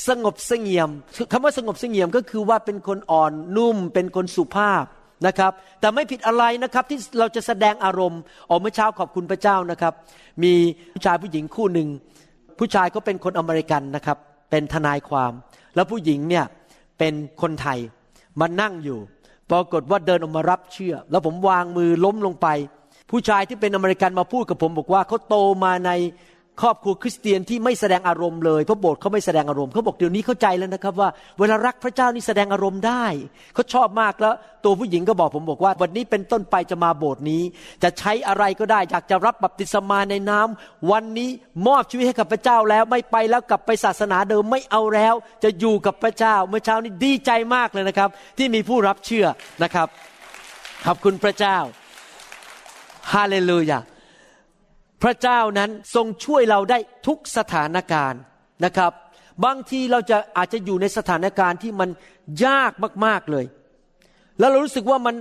สงบเสงี่ยมคำว่าสงบเสงี่ยมก็คือว่าเป็นคนอ่อนนุ่ม เป็นคนสุภาพ นะครับ แต่ไม่ผิดอะไรนะครับที่เราจะแสดงอารมณ์ออกเมื่อเช้าขอบคุณพระเจ้านะครับ มีผู้ชายผู้หญิงคู่หนึ่งผู้ชายก็เป็นคนอเมริกันนะครับ เป็นทนายความ แล้วผู้หญิงเนี่ยเป็นคนไทยมานั่งอยู่ ปรากฏว่าเดินออกมารับเชื่อ แล้วผมวางมือล้มลงไป ผู้ชายที่เป็นอเมริกันมาพูดกับผมบอกว่าเขาโตมาใน ครอบครัวคริสเตียนที่ไม่แสดงอารมณ์เลยเพราะโบสถ์เขาไม่แสดงอารมณ์เขาบอกเดี๋ยวนี้เข้าใจแล้วนะครับว่าเวลารักพระเจ้านี่แสดงอารมณ์ได้เขาชอบมากแล้วตัวผู้หญิงก็บอกผมบอกว่า วันนี้เป็นต้นไปจะมาโบสถ์นี้ จะใช้อะไรก็ได้อยากจะรับบัพติศมาในน้ำวันนี้มอบชีวิตให้กับพระเจ้าแล้วไม่ไปแล้วกลับไปศาสนาเดิมไม่เอาแล้ว จะอยู่กับพระเจ้าเมื่อเช้านี้ดีใจมากเลยนะครับ ที่มีผู้รับเชื่อนะครับขอบคุณพระเจ้าฮาเลลูยา พระเจ้านั้นทรงช่วยเราได้ทุกสถานการณ์นะครับ บางทีเราจะอาจจะอยู่ในสถานการณ์ที่มันยากมาก ๆเลย แล้วเรารู้สึกว่ามัน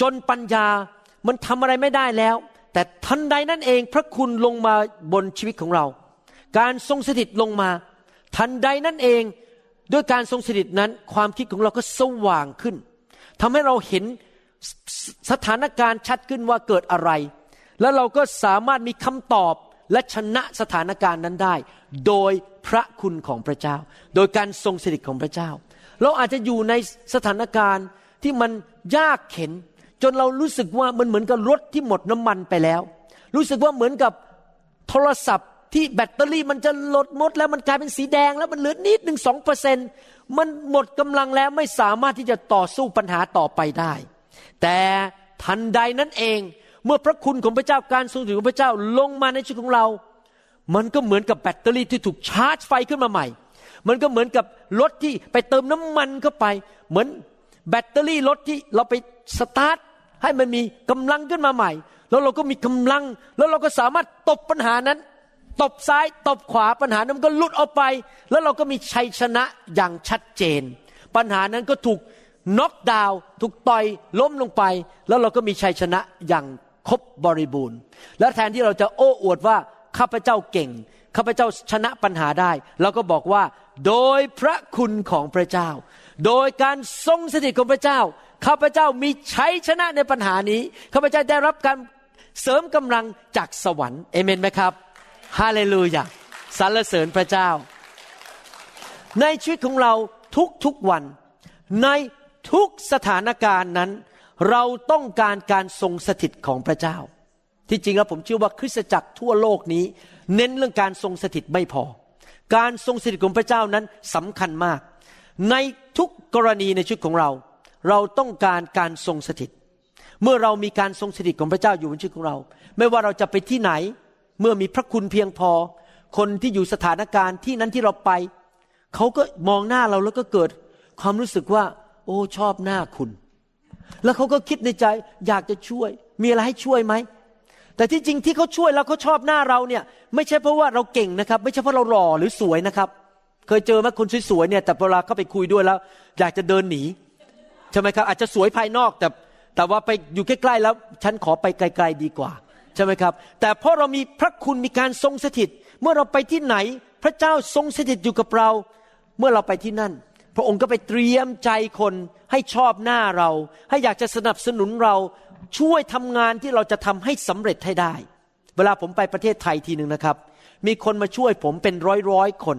จนปัญญามันทำอะไรไม่ได้แล้ว แต่ทันใดนั่นเองพระคุณลงมาบนชีวิตของเรา การทรงสถิตลงมา ทันใดนั่นเองด้วยการทรงสถิตนั้น ความคิดของเราก็สว่างขึ้นทำให้เราเห็นสถานการณ์ชัดขึ้นว่าเกิดอะไร แล้วเราก็สามารถมีคำตอบและชนะสถานการณ์นั้นได้ โดยพระคุณของพระเจ้า โดยการทรงสถิตของพระเจ้า เราอาจจะอยู่ในสถานการณ์ที่มันยากเข็น จนเรารู้สึกว่ามันเหมือนกับรถที่หมดน้ำมันไปแล้ว รู้สึกว่าเหมือนกับโทรศัพท์ที่แบตเตอรี่มันจะลดหมดแล้วมันกลายเป็นสีแดงแล้วมันเหลือนิดหนึ่งสองเปอร์เซ็นมันหมดกำลังแล้วไม่สามารถที่จะต่อสู้ปัญหาต่อไปได้ แต่ทันใดนั้นเอง เมื่อพระคุณของพระเจ้าการทรงอยู่ของพระเจ้าลงมาในชีวิตของเรา มันก็เหมือนกับแบตเตอรี่ที่ถูกชาร์จไฟขึ้นมาใหม่ มันก็เหมือนกับรถที่ไปเติมน้ำมันเข้าไป เหมือนแบตเตอรี่รถที่เราไปสตาร์ทให้มันมีกำลังขึ้นมาใหม่ แล้วเราก็มีกำลัง แล้วเราก็สามารถตบปัญหานั้น ตบซ้ายตบขวาปัญหานั้นก็หลุดออกไป แล้วเราก็มีชัยชนะอย่างชัดเจน ปัญหานั้นก็ถูกน็อกดาวน์ถูกต่อยล้มลงไป แล้วเราก็มีชัยชนะอย่าง ครบบริบูรณ์ และแทนที่เราจะโอ้อวดว่าข้าพเจ้าเก่งข้าพเจ้าชนะปัญหาได้เราก็บอกว่า โดยพระคุณของพระเจ้า โดยการทรงสถิตของพระเจ้าข้าพเจ้ามีชัยชนะในปัญหานี้ข้าพเจ้าได้รับการเสริมกำลังจากสวรรค์เอเมนไหมครับฮาเลลูยาสรรเสริญพระเจ้า ในชีวิตของเราทุกๆวัน ในทุกสถานการณ์นั้น เราต้องการการทรงสถิตของพระเจ้า ที่จริงแล้วผมเชื่อว่าคริสตจักรทั่วโลกนี้ เน้นเรื่องการทรงสถิตไม่พอ การทรงสถิตของพระเจ้านั้นสำคัญมาก ในทุกกรณีในชีวิตของเรา เราต้องการการทรงสถิต เมื่อเรามีการทรงสถิตของพระเจ้าอยู่ในชีวิตของเรา ไม่ว่าเราจะไปที่ไหน เมื่อมีพระคุณเพียงพอ คนที่อยู่สถานการณ์ที่นั้นที่เราไปเขาก็มองหน้าเราแล้วก็เกิดความรู้สึกว่า โอ้ชอบหน้าคุณ แล้วเขาก็คิดในใจอยากจะช่วย มีอะไรให้ช่วยไหม แต่ที่จริงที่เขาช่วยแล้วเขาชอบหน้าเราเนี่ย ไม่ใช่เพราะว่าเราเก่งนะครับ ไม่ใช่เพราะเราหล่อหรือสวยนะครับ เคยเจอไหมคนสวยๆเนี่ย แต่เวลาเข้าไปคุยด้วยแล้ว อยากจะเดินหนีใช่ไหมครับ อาจจะสวยภายนอกแต่แต่ว่าไปอยู่ใกล้ๆแล้ว ฉันขอไปไกล ๆดีกว่าใช่ไหมครับ แต่เพราะเรามีพระคุณมีการทรงสถิต เมื่อเราไปที่ไหน พระเจ้าทรงสถิตอยู่กับเรา เมื่อเราไปที่นั่น พระองค์ก็ไปเตรียมใจคนให้ชอบหน้าเรา ให้อยากจะสนับสนุนเราช่วยทำงานที่เราจะทำให้สำเร็จให้ได้ เวลาผมไปประเทศไทยทีหนึ่งนะครับ มีคนมาช่วยผมเป็นร้อยร้อยคน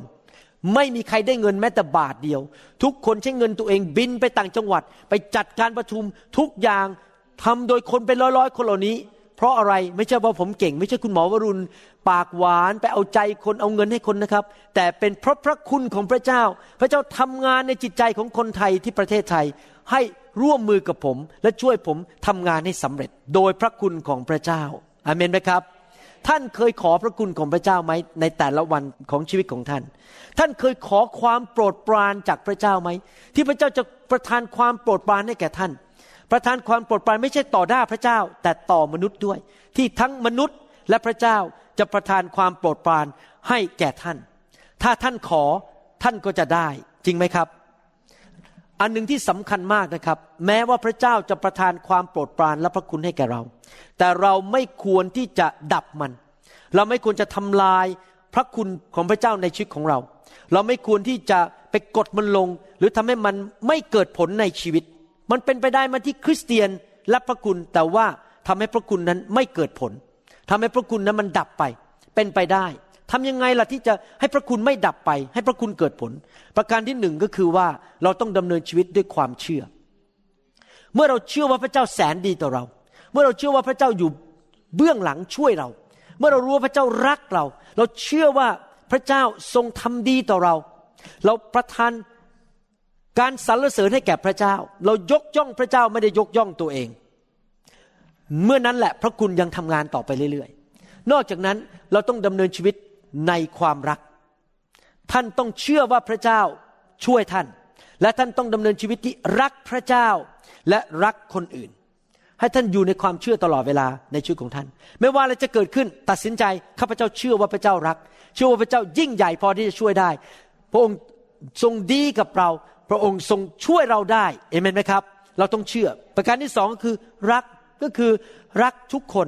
ไม่มีใครได้เงินแม้แต่บาทเดียว ทุกคนใช้เงินตัวเองบินไปต่างจังหวัด ไปจัดการประชุมทุกอย่างทำโดยคนเป็นร้อยร้อยคนเหล่านี้ เพราะอะไรไม่ใช่ว่าผมเก่ง ไม่ใช่คุณหมอวรุณ ปากหวานไปเอาใจคนเอาเงินให้คนนะครับ แต่เป็นเพราะพระคุณของพระเจ้า พระเจ้าทำงานในจิตใจของคนไทยที่ประเทศไทย ให้ร่วมมือกับผม และช่วยผมทำงานให้สำเร็จ โดยพระคุณของพระเจ้าอาเมนไหมครับ ท่านเคยขอพระคุณของพระเจ้าไหมในแต่ละวันของชีวิตของท่าน ท่านเคยขอความโปรดปรานจากพระเจ้าไหมที่พระเจ้าจะประทานความโปรดปรานให้แก่ท่าน ประทานความโปรดปรานไม่ใช่ต่อหน้าพระเจ้า แต่ต่อมนุษย์ด้วย ที่ทั้งมนุษย์และพระเจ้าจะประทานความโปรดปรานให้แก่ท่าน ถ้าท่านขอท่านก็จะได้ จริงไหมครับ อันหนึ่งที่สำคัญมากนะครับ แม้ว่าพระเจ้าจะประทานความโปรดปรานและพระคุณให้แก่เรา แต่เราไม่ควรที่จะดับมัน เราไม่ควรจะทำลายพระคุณของพระเจ้าในชีวิตของเรา เราไม่ควรที่จะไปกดมันลง หรือทำให้มันไม่เกิดผลในชีวิต มันเป็นไปได้มาที่คริสเตียนและพระคุณแต่ว่าทำให้พระคุณนั้นไม่เกิดผลทำให้พระคุณนั้นมันดับไป เป็นไปได้ทำยังไงล่ะที่จะให้พระคุณไม่ดับไป ให้พระคุณเกิดผล ประการที่หนึ่งก็คือว่าเราต้องดำเนินชีวิตด้วยความเชื่อ เมื่อเราเชื่อว่าพระเจ้าแสนดีต่อเรา เมื่อเราเชื่อว่าพระเจ้าอยู่เบื้องหลังช่วยเรา เมื่อเรารู้ว่าพระเจ้ารักเรา เราเชื่อว่าพระเจ้าทรงทำดีต่อเรา เราประทาน การสรรเสริญให้แก่พระเจ้า เรายกย่องพระเจ้าไม่ได้ยกย่องตัวเอง เมื่อนั้นแหละพระคุณยังทำงานต่อไปเรื่อยๆ นอกจากนั้นเราต้องดำเนินชีวิตในความรัก ท่านต้องเชื่อว่าพระเจ้าช่วยท่าน และท่านต้องดำเนินชีวิตที่รักพระเจ้าและรักคนอื่น ให้ท่านอยู่ในความเชื่อตลอดเวลาในชีวิตของท่าน ไม่ว่าอะไรจะเกิดขึ้นตัดสินใจข้าพเจ้าเชื่อว่าพระเจ้ารัก เชื่อว่าพระเจ้ายิ่งใหญ่พอที่จะช่วยได้ พระองค์ทรงดีกับเรา พระองค์ทรงช่วยเราได้เอเมนไหมครับ เราต้องเชื่อ ประการที่สองก็คือรักก็คือรักทุกคน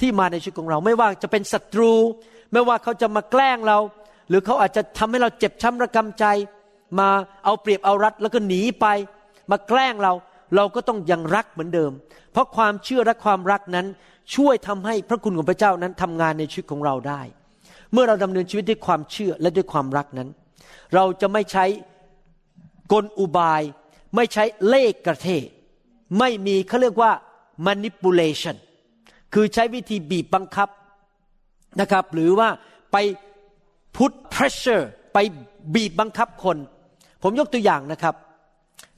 ที่มาในชีวิตของเรา ไม่ว่าจะเป็นศัตรู ไม่ว่าเขาจะมาแกล้งเรา หรือเขาอาจจะทำให้เราเจ็บช้ำระกำใจ มาเอาเปรียบเอารัดแล้วก็หนีไป มาแกล้งเรา เราก็ต้องยังรักเหมือนเดิม เพราะความเชื่อและความรักนั้นช่วยทำให้พระคุณของพระเจ้านั้นทำงานในชีวิตของเราได้ เมื่อเราดำเนินชีวิตด้วยความเชื่อและด้วยความรักนั้น เราจะไม่ใช้ กลอุบาย ไม่ใช้เล่กระเทไม่มีเขาเรียกว่า manipulation คือใช้วิธีบีบบังคับนะครับ หรือว่าไป put pressure ไปบีบบังคับคน ผมยกตัวอย่างนะครับ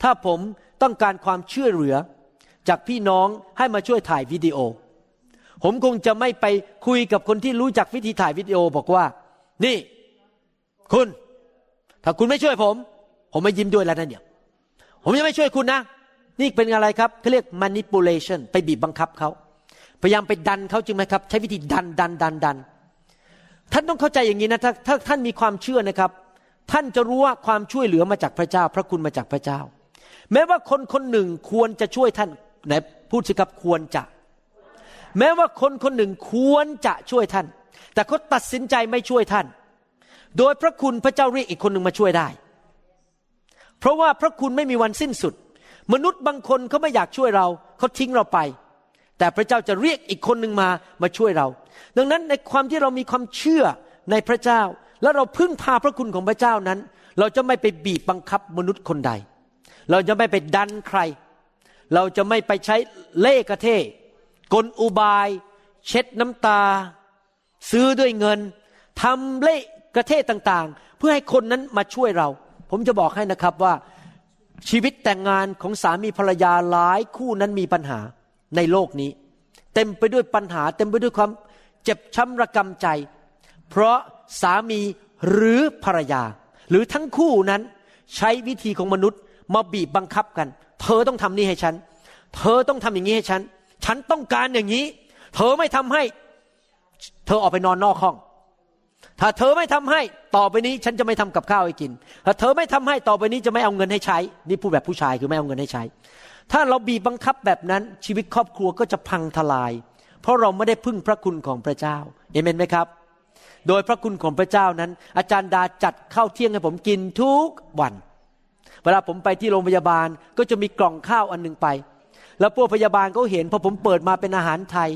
ถ้าผมต้องการความช่วยเหลือ จากพี่น้องให้มาช่วยถ่ายวิดีโอ ผมคงจะไม่ไปคุยกับคนที่รู้จักวิธีถ่ายวิดีโอบอกว่า นี่ คุณ ถ้าคุณไม่ช่วยผม ผมไม่ยิ้มด้วยแล้วนะเนี่ย ผมจะไม่ช่วยคุณนะ นี่เป็นอะไรครับเขาเรียก manipulation ไปบีบบังคับเขาพยายามไปดันเขาจริงไหมครับ ใช้วิธีดันดันดันดันท่านต้องเข้าใจอย่างนี้นะถ้าถ้าท่านมีความเชื่อนะครับ ท่านจะรู้ว่าความช่วยเหลือมาจากพระเจ้า พระคุณมาจากพระเจ้า แม้ว่าคนคนหนึ่งควรจะช่วยท่านไหนพูดสิครับควรจะ แม้ว่าคนคนหนึ่งควรจะช่วยท่าน แต่เขาตัดสินใจไม่ช่วยท่าน โดยพระคุณพระเจ้าเรียกอีกคนหนึ่งมาช่วยได้ เพราะว่าพระคุณไม่มีวันสิ้นสุด มนุษย์บางคนเขาไม่อยากช่วยเราเขาทิ้งเราไป แต่พระเจ้าจะเรียกอีกคนหนึ่งมามาช่วยเรา ดังนั้นในความที่เรามีความเชื่อในพระเจ้า แล้วเราพึ่งพาพระคุณของพระเจ้านั้น เราจะไม่ไปบีบบังคับมนุษย์คนใด เราจะไม่ไปดันใคร เราจะไม่ไปใช้เล่กระเทกลอุบาย เช็ดน้ำตา ซื้อด้วยเงินทำเล่กระเทต่างๆ เพื่อให้คนนั้นมาช่วยเรา ผมจะบอกให้นะครับว่าชีวิตแต่งงานของสามีภรรยาหลายคู่นั้นมีปัญหาในโลกนี้ เต็มไปด้วยปัญหา เต็มไปด้วยความเจ็บช้ำระกำใจ เพราะสามีหรือภรรยา หรือทั้งคู่นั้นใช้วิธีของมนุษย์มาบีบบังคับกัน เธอต้องทำนี่ให้ฉัน เธอต้องทำอย่างนี้ให้ฉัน ฉันต้องการอย่างนี้ เธอไม่ทำให้ เธอออกไปนอนนอกห้อง ถ้าเธอไม่ทำให้ต่อไปนี้ฉันจะไม่ทำกับข้าวให้กิน ถ้าเธอไม่ทำให้ต่อไปนี้จะไม่เอาเงินให้ใช้ นี่พูดแบบผู้ชายคือไม่เอาเงินให้ใช้ ถ้าเราบีบบังคับแบบนั้นชีวิตครอบครัวก็จะพังทลาย เพราะเราไม่ได้พึ่งพระคุณของพระเจ้าเอเมนไหมครับ โดยพระคุณของพระเจ้านั้น อาจารย์ดาจัดข้าวเที่ยงให้ผมกินทุกวัน เวลาผมไปที่โรงพยาบาลก็จะมีกล่องข้าวอันหนึ่งไป แล้วพวกพยาบาลก็เห็นพอผมเปิดมาเป็นอาหารไทย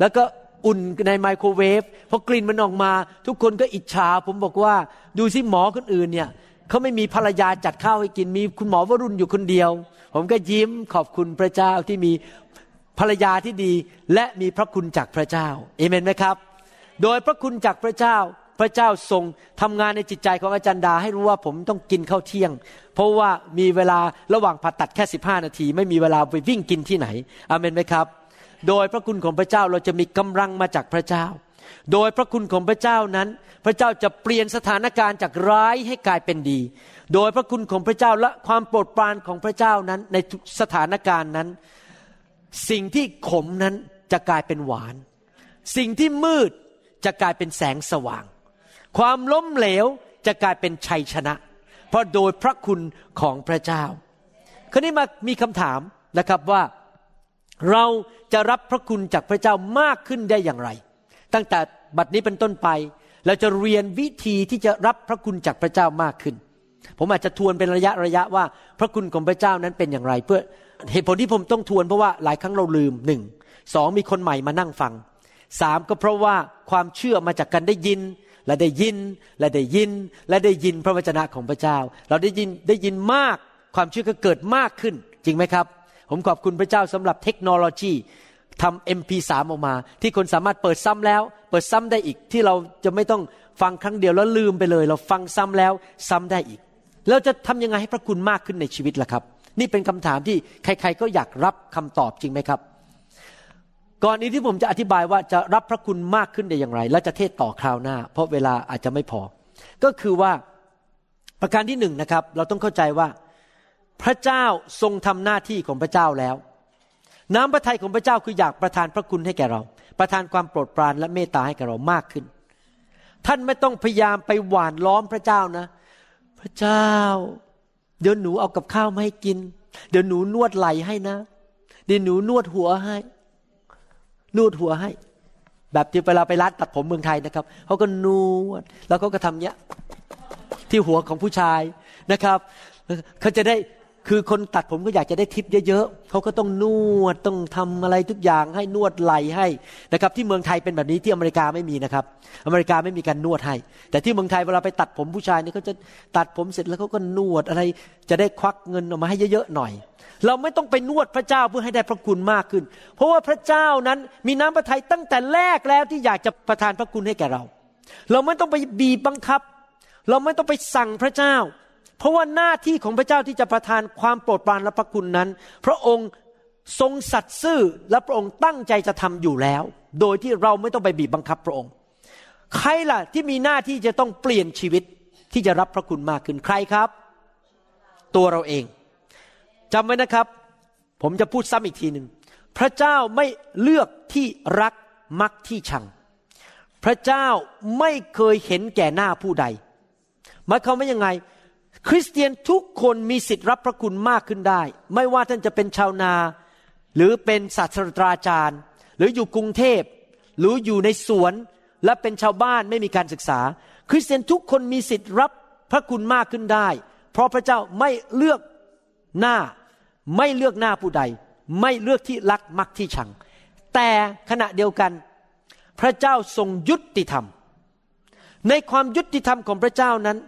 แล้วก็ อุ่นในไมโครเวฟพอกลิ่นมันออกมา ทุกคนก็อิจฉาผมบอกว่า ดูสิหมอคนอื่นเนี่ยเขาไม่มีภรรยาจัดข้าวให้กินมีคุณหมอวรุณอยู่คนเดียว ผมก็ยิ้มขอบคุณพระเจ้าที่มีภรรยาที่ดีและมีพระคุณจากพระเจ้าเอเมนไหมครับ โดยพระคุณจากพระเจ้าพระเจ้าทรงทำงานในจิตใจของอาจารย์ดาให้รู้ว่าผมต้องกินข้าวเที่ยง เพราะว่ามีเวลาระหว่างผ่าตัดแค่ 15 นาที ไม่มีเวลาไปวิ่งกินที่ไหนอเมนไหมครับ โดยพระคุณของพระเจ้าเราจะมีกำลังมาจากพระเจ้า โดยพระคุณของพระเจ้านั้น พระเจ้าจะเปลี่ยนสถานการณ์จากร้ายให้กลายเป็นดี โดยพระคุณของพระเจ้าและความโปรดปรานของพระเจ้านั้นในสถานการณ์นั้น สิ่งที่ขมนั้นจะกลายเป็นหวาน สิ่งที่มืดจะกลายเป็นแสงสว่าง ความล้มเหลวจะกลายเป็นชัยชนะ เพราะโดยพระคุณของพระเจ้า คราวนี้มามีคำถามนะครับว่า เราจะรับพระคุณจากพระเจ้ามากขึ้นได้อย่างไร ตั้งแต่บัดนี้เป็นต้นไป เราจะเรียนวิธีที่จะรับพระคุณจากพระเจ้ามากขึ้น ผมอาจจะทวนเป็นระยะระยะว่าพระคุณของพระเจ้านั้นเป็นอย่างไร เพื่อเหตุผลที่ผมต้องทวนเพราะว่าหลายครั้งเราลืมหนึ่งสองมีคนใหม่มานั่งฟังสามก็เพราะว่าความเชื่อมาจากการได้ยินและได้ยินและได้ยินและได้ยินพระวจนะของพระเจ้า เราได้ยินได้ยินมากความเชื่อก็เกิดมากขึ้น จริงไหมครับ ผมขอบคุณพระเจ้าสำหรับเทคโนโลยีทำ MP3 ออกมา ที่คนสามารถเปิดซ้ำแล้ว เปิดซ้ำได้อีกที่เราจะไม่ต้องฟังครั้งเดียวแล้วลืมไปเลย เราฟังซ้ำแล้วซ้ำได้อีก เราจะทำยังไงให้พระคุณมากขึ้นในชีวิตล่ะครับ นี่เป็นคำถามที่ใคร ๆ ก็อยากรับคำตอบจริงไหมครับ ก่อนนี้ที่ผมจะอธิบายว่าจะรับพระคุณมากขึ้นได้อย่างไร และจะเทศต่อคราวหน้า เพราะเวลาอาจจะไม่พอ ก็คือว่าประการที่หนึ่งนะครับ เราต้องเข้าใจว่า พระเจ้าทรงทำหน้าที่ของพระเจ้าแล้ว น้ำพระทัยของพระเจ้าคืออยากประทานพระคุณให้แก่เรา ประทานความโปรดปรานและเมตตาให้แก่เรามากขึ้น ท่านไม่ต้องพยายามไปหวานล้อมพระเจ้านะ พระเจ้า เดี๋ยวหนูเอากับข้าวมาให้กิน เดี๋ยวหนูนวดไหล่ให้นะ เดี๋ยวหนูนวดหัวให้ นวดหัวให้ แบบที่เวลาไปร้านตัดผมเมืองไทยนะครับเขาก็นวด แล้วเขาก็ทำเนี้ยที่หัวของผู้ชายนะครับเขาจะได้ คือคนตัดผมก็อยากจะได้ทิปเยอะๆเขาก็ต้องนวดต้องทำอะไรทุกอย่างให้นวดไหลให้นะครับ ที่เมืองไทยเป็นแบบนี้ที่อเมริกาไม่มีนะครับ อเมริกาไม่มีการนวดให้ แต่ที่เมืองไทยเวลาไปตัดผมผู้ชายนี่เขาจะตัดผมเสร็จแล้วเขาก็นวดอะไร จะได้ควักเงินออกมาให้เยอะๆหน่อย เราไม่ต้องไปนวดพระเจ้าเพื่อให้ได้พระคุณมากขึ้น เพราะว่าพระเจ้านั้นมีน้ำพระทัยตั้งแต่แรกแล้วที่อยากจะประทานพระคุณให้แก่เรา เราไม่ต้องไปบีบบังคับ เราไม่ต้องไปสั่งพระเจ้า เพราะว่าหน้าที่ของพระเจ้าที่จะประทานความโปรดปรานและพระคุณนั้น พระองค์ทรงสัตย์ซื่อและพระองค์ตั้งใจจะทำอยู่แล้ว โดยที่เราไม่ต้องไปบีบบังคับพระองค์ ใครล่ะที่มีหน้าที่จะต้องเปลี่ยนชีวิตที่จะรับพระคุณมากขึ้นใครครับ ตัวเราเองจำไว้นะครับ ผมจะพูดซ้ำอีกทีหนึ่งพระเจ้าไม่เลือกที่รักมักที่ชัง พระเจ้าไม่เคยเห็นแก่หน้าผู้ใดหมายความว่ายังไง คริสเตียนทุกคนมีสิทธิ์รับพระคุณมากขึ้นได้ ไม่ว่าท่านจะเป็นชาวนา หรือเป็นศาสตราจารย์ หรืออยู่กรุงเทพ หรืออยู่ในสวน และเป็นชาวบ้านไม่มีการศึกษา คริสเตียนทุกคนมีสิทธิ์รับพระคุณมากขึ้นได้ เพราะพระเจ้าไม่เลือกหน้า ไม่เลือกหน้าผู้ใด ไม่เลือกที่รักมักที่ชัง แต่ขณะเดียวกัน พระเจ้าทรงยุติธรรม ในความยุติธรรมของพระเจ้านั้น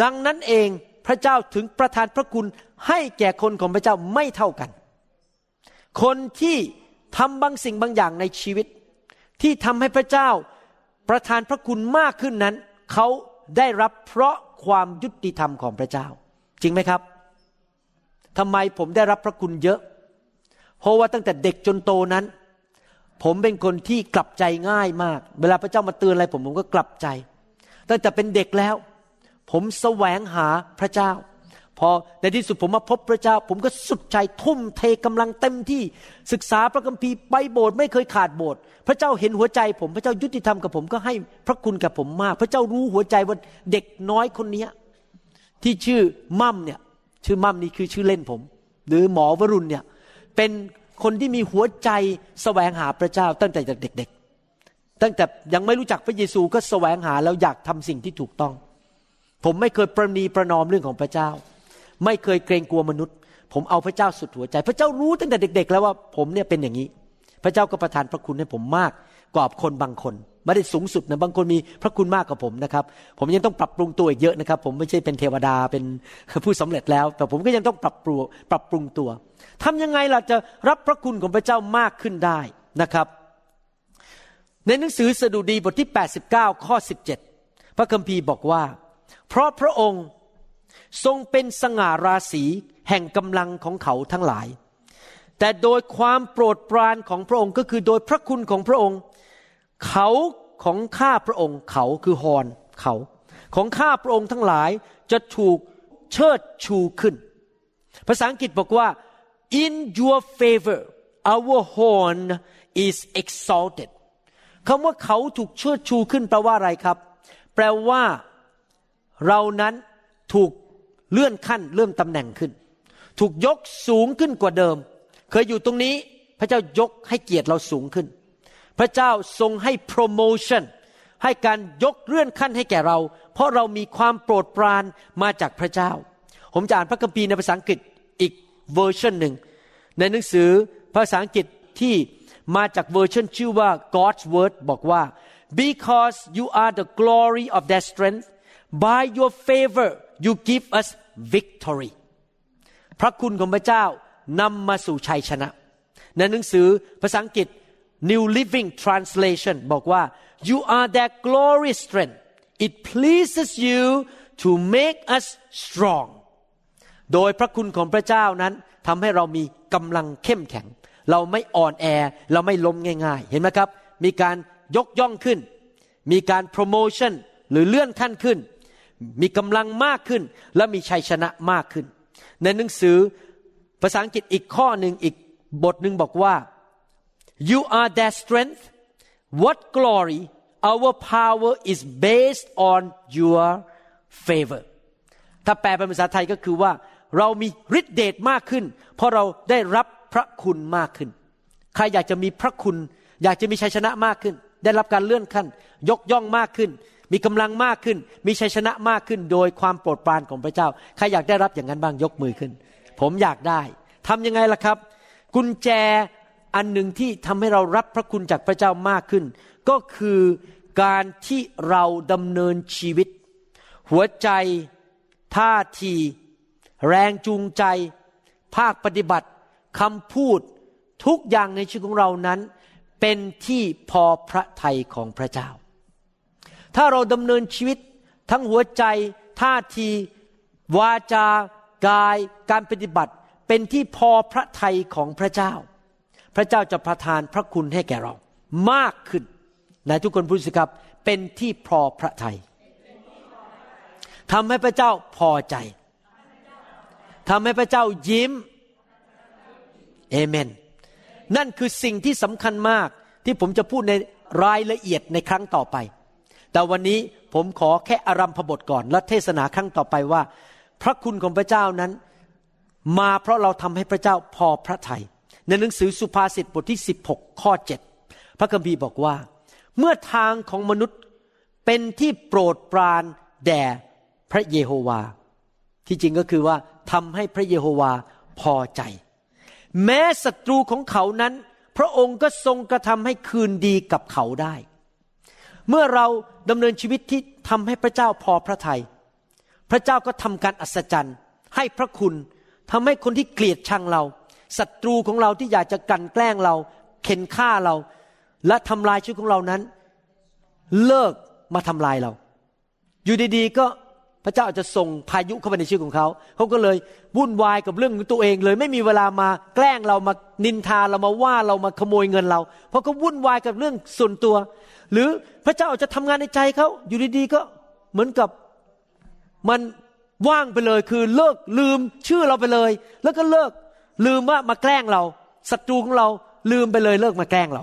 ดังนั้นเองพระเจ้าถึงประทานพระคุณให้แก่คนของพระเจ้าไม่เท่ากัน คนที่ทำบางสิ่งบางอย่างในชีวิต ที่ทำให้พระเจ้าประทานพระคุณมากขึ้นนั้น เขาได้รับเพราะความยุติธรรมของพระเจ้า จริงไหมครับทำไมผมได้รับพระคุณเยอะ เพราะว่าตั้งแต่เด็กจนโตนั้น ผมเป็นคนที่กลับใจง่ายมาก เวลาพระเจ้ามาเตือนอะไรผมผมก็กลับใจ ตั้งแต่เป็นเด็กแล้ว ผมแสวงหาพระเจ้า พอในที่สุดผมมาพบพระเจ้า ผมก็สุดใจทุ่มเทกำลังเต็มที่ศึกษาพระคัมภีร์ไปโบสถ์ไม่เคยขาดโบสถ์พระเจ้าเห็นหัวใจผมพระเจ้ายุติธรรมกับผมก็ให้พระคุณกับผมมาก พระเจ้ารู้หัวใจว่าเด็กน้อยคนนี้ที่ชื่อมั่มเนี่ยชื่อมั่มนี่คือชื่อเล่นผม หรือหมอวรุณเนี่ยเป็นคนที่มีหัวใจแสวงหาพระเจ้าตั้งแต่เด็กๆตั้งแต่ยังไม่รู้จักพระเยซูก็แสวงหาแล้วอยากทำสิ่งที่ถูกต้อง ผมไม่เคยประนีประนอมเรื่องของพระเจ้า ไม่เคยเกรงกลัวมนุษย์ ผมเอาพระเจ้าสุดหัวใจ พระเจ้ารู้ตั้งแต่เด็ก ๆ แล้วว่าผมเนี่ยเป็นอย่างนี้ พระเจ้าก็ประทานพระคุณให้ผมมากกว่าคนบางคนไม่ได้สูงสุดนะบางคนมีพระคุณมากกว่าผมนะครับ ผมยังต้องปรับปรุงตัวอีกเยอะนะครับ ผมไม่ใช่เป็นเทวดาเป็นผู้สำเร็จแล้ว แต่ผมก็ยังต้องปรับปรุงปรับปรุงตัวทำยังไงล่ะจะรับพระคุณของพระเจ้ามากขึ้นได้นะครับ ในหนังสือสดุดีบทที่ 89 ข้อ 17 พระคัมภีร์บอกว่า เพราะพระองค์ทรงเป็นสง่าราศีแห่งกำลังของเขาทั้งหลาย แต่โดยความโปรดปรานของพระองค์ก็คือโดยพระคุณของพระองค์ เขาของข้าพระองค์เขาคือฮอนเขา ของข้าพระองค์ทั้งหลายจะถูกเชิดชูขึ้น ภาษาอังกฤษบอกว่า in your favor our horn is exalted คำว่าเขาถูกเชิดชูขึ้นแปลว่าอะไรครับ แปลว่า เรานั้นถูกเลื่อนขั้นเลื่อนตำแหน่งขึ้น ถูกยกสูงขึ้นกว่าเดิม เคยอยู่ตรงนี้พระเจ้ายกให้เกียรติเราสูงขึ้น พระเจ้าทรงให้โปรโมชั่นให้การยกเลื่อนขั้นให้แก่เรา เพราะเรามีความโปรดปรานมาจากพระเจ้า ผมจะอ่านพระคัมภีร์ในภาษาอังกฤษอีกเวอร์ชันหนึ่ง ในหนังสือภาษาอังกฤษที่มาจากเวอร์ชันชื่อว่า God's Word บอกว่า because you are the glory of their strength by your favor you give us victory พระคุณของพระเจ้านำมาสู่ชัยชนะ ในหนังสือภาษาอังกฤษ New Living Translation บอกว่า you are their glorious strength it pleases you to make us strong โดยพระคุณของพระเจ้านั้นทำให้เรามีกำลังเข้มแข็ง เราไม่อ่อนแอ เราไม่ล้มง่ายๆ เห็นไหมครับ มีการยกย่องขึ้น มีการโปรโมชั่นหรือเลื่อนขั้นขึ้น มีกำลังมากขึ้น และมีชัยชนะมากขึ้น ในหนังสือภาษาอังกฤษอีกข้อหนึ่งอีกบทหนึ่งบอกว่า You are their strength. What glory! Our power is based on your favor. ถ้าแปลเป็นภาษาไทยก็คือว่า เรามีฤทธิเดชมากขึ้น เพราะเราได้รับพระคุณมากขึ้น ใครอยากจะมีพระคุณ อยากจะมีชัยชนะมากขึ้น ได้รับการเลื่อนขั้น ยกย่องมากขึ้น มีกำลังมากขึ้น มีชัยชนะมากขึ้น โดยความโปรดปรานของพระเจ้า ใครอยากได้รับอย่างนั้นบ้างยกมือขึ้น ผมอยากได้ทำยังไงล่ะครับ กุญแจอันหนึ่งที่ทำให้เรารับพระคุณจากพระเจ้ามากขึ้น ก็คือการที่เราดำเนินชีวิต หัวใจ ท่าที แรงจูงใจ ภาคปฏิบัติคำพูดทุกอย่างในชีวิตของเรานั้น เป็นที่พอพระทัยของพระเจ้า ถ้าเราดำเนินชีวิตทั้งหัวใจ ท่าที วาจา กาย การปฏิบัติ เป็นที่พอพระทัยของพระเจ้า พระเจ้าจะประทานพระคุณให้แก่เรา มากขึ้นนทุกคนพูดสิครับ เป็นที่พอพระทยัยทำให้พระเจ้าพอใจทำให้พระเจ้ายิ้มเอเมน นั่นคือสิ่งที่สำคัญมากที่ผมจะพูดในรายละเอียดในครั้งต่อไป แต่วันนี้ผมขอแค่อารัมพบทก่อน และเทศนาครั้งต่อไปว่า พระคุณของพระเจ้านั้น มาเพราะเราทำให้พระเจ้าพอพระทยัยในหนังสือสุภาษิตบทที่ 16 ข้อ 7 พระคัมภีร์บอกว่า เมื่อทางของมนุษย์เป็นที่โปรดปรานแด่พระเยโฮวา ที่จริงก็คือว่าทำให้พระเยโฮวาพอใจ แม้ศัตรูของเขานั้น พระองค์ก็ทรงกระทำให้คืนดีกับเขาได้ เมื่อเรา ดำเนินชีวิตที่ทำให้พระเจ้าพอพระทยัยพระเจ้าก็ทำการอัศจรรย์ ให้พระคุณทำให้คนที่เกลียดชังเราศัตรูของเราที่อยากจะกันแกล้งเรา เข็นฆ่าเรา และทำลายชีวิตของเรานั้น เลิกมาทำลายเรา อยู่ดีๆก็พระเจ้าอาจจะส่งพายุเข้าไปในชีวิตของเขา เขาก็เลยวุ่นวายกับเรื่องของตัวเองเลย ไม่มีเวลามาแกล้งเรามานินทาเรามาว่าเรามาขโมยเงินเรา เพราะเขาวุ่นวายกับเรื่องส่วนตัว หรือพระเจ้าอาจจะทำงานในใจเขาอยู่ดีๆก็เหมือนกับมันว่างไปเลยคือเลิกลืมชื่อเราไปเลย แล้วก็เลิกลืมว่ามาแกล้งเราศัตรูของเราลืมไปเลยเลิกมาแกล้งเรา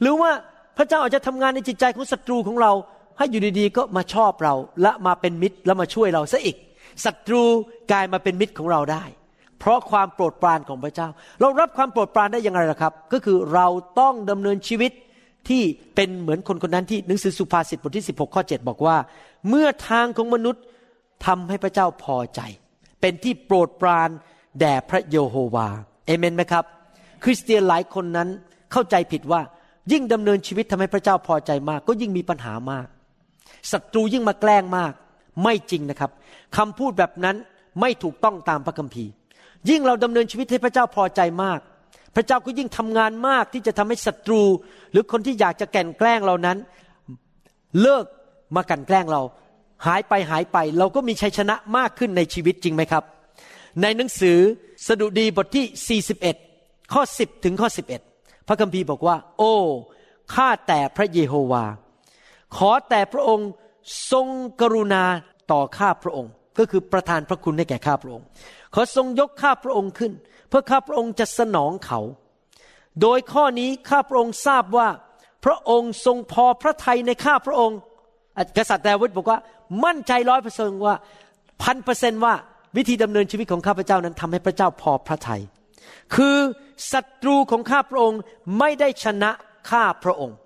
หรือว่าพระเจ้าอาจจะทำงานในจิตใจของศัตรูของเรา ให้อยู่ดีๆก็มาชอบเราและมาเป็นมิตรแล้วมาช่วยเราซะอีกศัตรูกลายมาเป็นมิตรของเราได้ เพราะความโปรดปรานของพระเจ้า เรารับความโปรดปรานได้ยังไงล่ะครับ ก็คือเราต้องดำเนินชีวิต ที่เป็นเหมือนคนคนนั้นที่หนังสือสุภาษิตบทที่ 16 ข้อ 7 บอกว่า เมื่อทางของมนุษย์ทำให้พระเจ้าพอใจ เป็นที่โปรดปรานแด่พระโยโฮวาเอเมนไหมครับ คริสเตียนหลายคนนั้นเข้าใจผิดว่ายิ่งดำเนินชีวิตทำให้พระเจ้าพอใจมาก ก็ยิ่งมีปัญหามากศัตรูยิ่งมาแกล้งมาก ไม่จริงนะครับคำพูดแบบนั้นไม่ถูกต้องตามพระคัมภีร์ ยิ่งเราดำเนินชีวิตให้พระเจ้าพอใจมาก พระเจ้าก็ยิ่งทำงานมากที่จะทำให้ศัตรู หรือคนที่อยากจะแก่นแกล้งเรานั้น เลิกมากันแกล้งเรา หายไปหายไป เราก็มีชัยชนะมากขึ้นในชีวิตจริงไหมครับ ในหนังสือสดุดีบทที่ 41 ข้อ 10 ถึงข้อ 11 พระคัมภีร์บอกว่า โอ้ข้าแต่พระเยโฮวา ขอแต่พระองค์ทรงกรุณาต่อข้าพระองค์ ก็คือประทานพระคุณให้แก่ข้าพระองค์ ขอทรงยกข้าพระองค์ขึ้น เพื่อข้าพระองค์จะสนองเขา โดยข้อนี้ข้าพระองค์ทราบว่า พระองค์ทรงพอพระทัยในข้าพระองค์กษัตริย์ดาวิดบอกว่า มั่นใจร้อยเปอร์เซ็นต์ว่าพันเปอร์เซ็นต์ว่าวิธีดำเนินชีวิตของข้าพเจ้านั้นทำให้พระเจ้าพอพระทัยคือศัตรูของข้าพระองค์ไม่ได้ชนะข้าพระองค์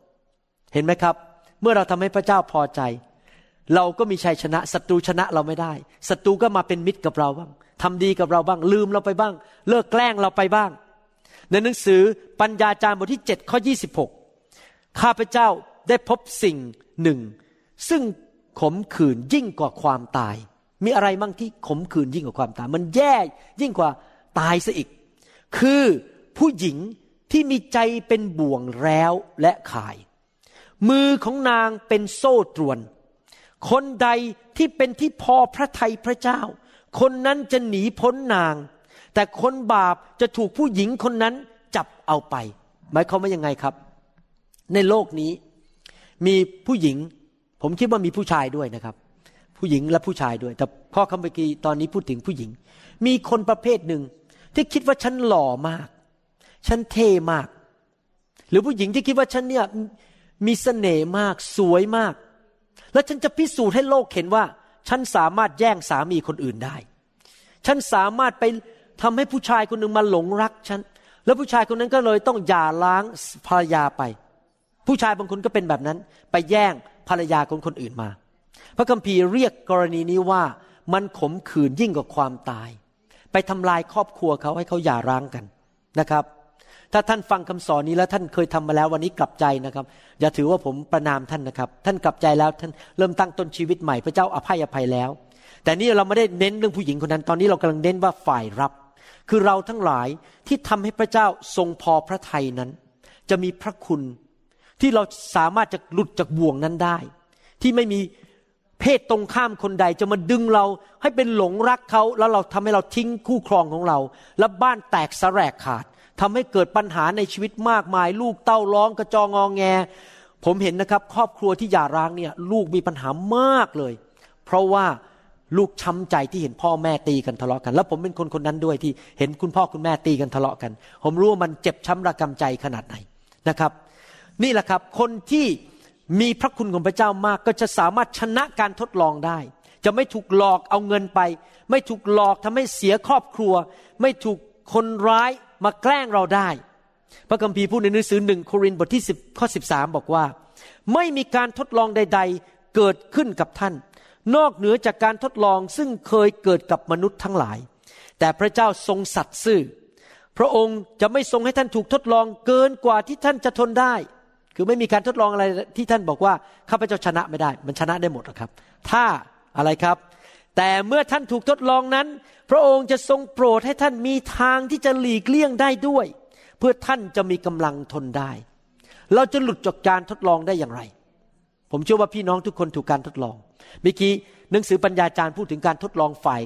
เห็นไหมครับ เมื่อเราทำให้พระเจ้าพอใจ เราก็มีชัยชนะศัตรูชนะเราไม่ได้ศัตรูก็มาเป็นมิตรกับเราบ้าง ทำดีกับเราบ้าง ลืมเราไปบ้าง เลิกแกล้งเราไปบ้าง ในหนังสือปัญญาจารย์บทที่7ข้อ26 ข้าพเจ้าได้พบสิ่งหนึ่ง ซึ่งขมขื่นยิ่งกว่าความตาย มีอะไรมั่งที่ขมขื่นยิ่งกว่าความตาย มันแย่ยิ่งกว่าตายซะอีก คือผู้หญิงที่มีใจเป็นบ่วงแล้วและขาย มือของนางเป็นโซ่ตรวน คนใดที่เป็นที่พอพระทัยพระเจ้า คนนั้นจะหนีพ้นนาง แต่คนบาปจะถูกผู้หญิงคนนั้นจับเอาไป หมายความว่ายังไงครับ ในโลกนี้ มีผู้หญิง ผมคิดว่ามีผู้ชายด้วยนะครับ ผู้หญิงและผู้ชายด้วย แต่พ่อคำเมื่อกี้ตอนนี้พูดถึงผู้หญิง มีคนประเภทหนึ่งที่คิดว่าฉันหล่อมาก ฉันเท่มาก หรือผู้หญิงที่คิดว่าฉันเนี่ยมีเสน่ห์มากสวยมาก แล้วฉันจะพิสูจน์ให้โลกเห็นว่า ฉันสามารถแย่งสามีคนอื่นได้ ฉันสามารถไปทำให้ผู้ชายคนหนึ่งมาหลงรักฉัน แล้วผู้ชายคนนั้นก็เลยต้องหย่าล้างภรรยาไป ผู้ชายบางคนก็เป็นแบบนั้น ไปแย่งภรรยาของคนอื่นมา พระคัมภีร์เรียกกรณีนี้ว่ามันขมขื่นยิ่งกว่าความตาย ไปทำลายครอบครัวเขาให้เขาหย่าร้างกันนะครับ ถ้าท่านฟังคำสอนนี้แล้วท่านเคยทำมาแล้ววันนี้กลับใจนะครับ อย่าถือว่าผมประนามท่านนะครับ ท่านกลับใจแล้วท่านเริ่มตั้งต้นชีวิตใหม่พระเจ้าอภัยอภัยแล้ว แต่นี่เราไม่ได้เน้นเรื่องผู้หญิงคนนั้น ตอนนี้เรากำลังเน้นว่าฝ่ายรับ คือเราทั้งหลายที่ทำให้พระเจ้าทรงพอพระทัยนั้น จะมีพระคุณที่เราสามารถจะหลุดจากบ่วงนั้นได้ ที่ไม่มีเพศตรงข้ามคนใดจะมาดึงเราให้เป็นหลงรักเขาแล้วเราทำให้เราทิ้งคู่ครองของเรา แล้วบ้านแตกสลกขาด ทำให้เกิดปัญหาในชีวิตมากมาย ลูกเต้าร้องกระจองงองแง ผมเห็นนะครับ ครอบครัวที่หย่าร้างเนี่ยลูกมีปัญหามากเลย เพราะว่าลูกช้ำใจที่เห็นพ่อแม่ตีกันทะเลาะกัน แล้วผมเป็นคนคนนั้นด้วยที่เห็นคุณพ่อคุณแม่ตีกันทะเลาะกัน ผมรู้ว่ามันเจ็บช้ำระกำใจขนาดไหนนะครับ นี่แหละครับคนที่มีพระคุณของพระเจ้ามากก็จะสามารถชนะการทดลองได้ จะไม่ถูกหลอกเอาเงินไป ไม่ถูกหลอกทำให้เสียครอบครัว ไม่ถูก คนร้ายมาแกล้งเราได้ พระคัมภีร์พูดในหนังสือหนึ่งโครินธ์บทที่10ข้อ13 บอกว่า ไม่มีการทดลองใด ๆ เกิดขึ้นกับท่าน นอกเหนือจากการทดลองซึ่งเคยเกิดกับมนุษย์ทั้งหลาย แต่พระเจ้าทรงสัตย์ซื่อ พระองค์จะไม่ทรงให้ท่านถูกทดลองเกินกว่าที่ท่านจะทนได้ คือไม่มีการทดลองอะไรที่ท่านบอกว่าข้าพเจ้าชนะไม่ได้ มันชนะได้หมดหรอกครับ ถ้าอะไรครับ แต่เมื่อท่านถูกทดลองนั้น พระองค์จะทรงโปรดให้ท่านมีทางที่จะหลีกเลี่ยงได้ด้วย เพื่อท่านจะมีกำลังทนได้ เราจะหลุดจากการทดลองได้อย่างไร ผมเชื่อว่าพี่น้องทุกคนถูกการทดลองเมื่อกี้หนังสือปัญญาจารย์พูดถึงการทดลองฝ่าย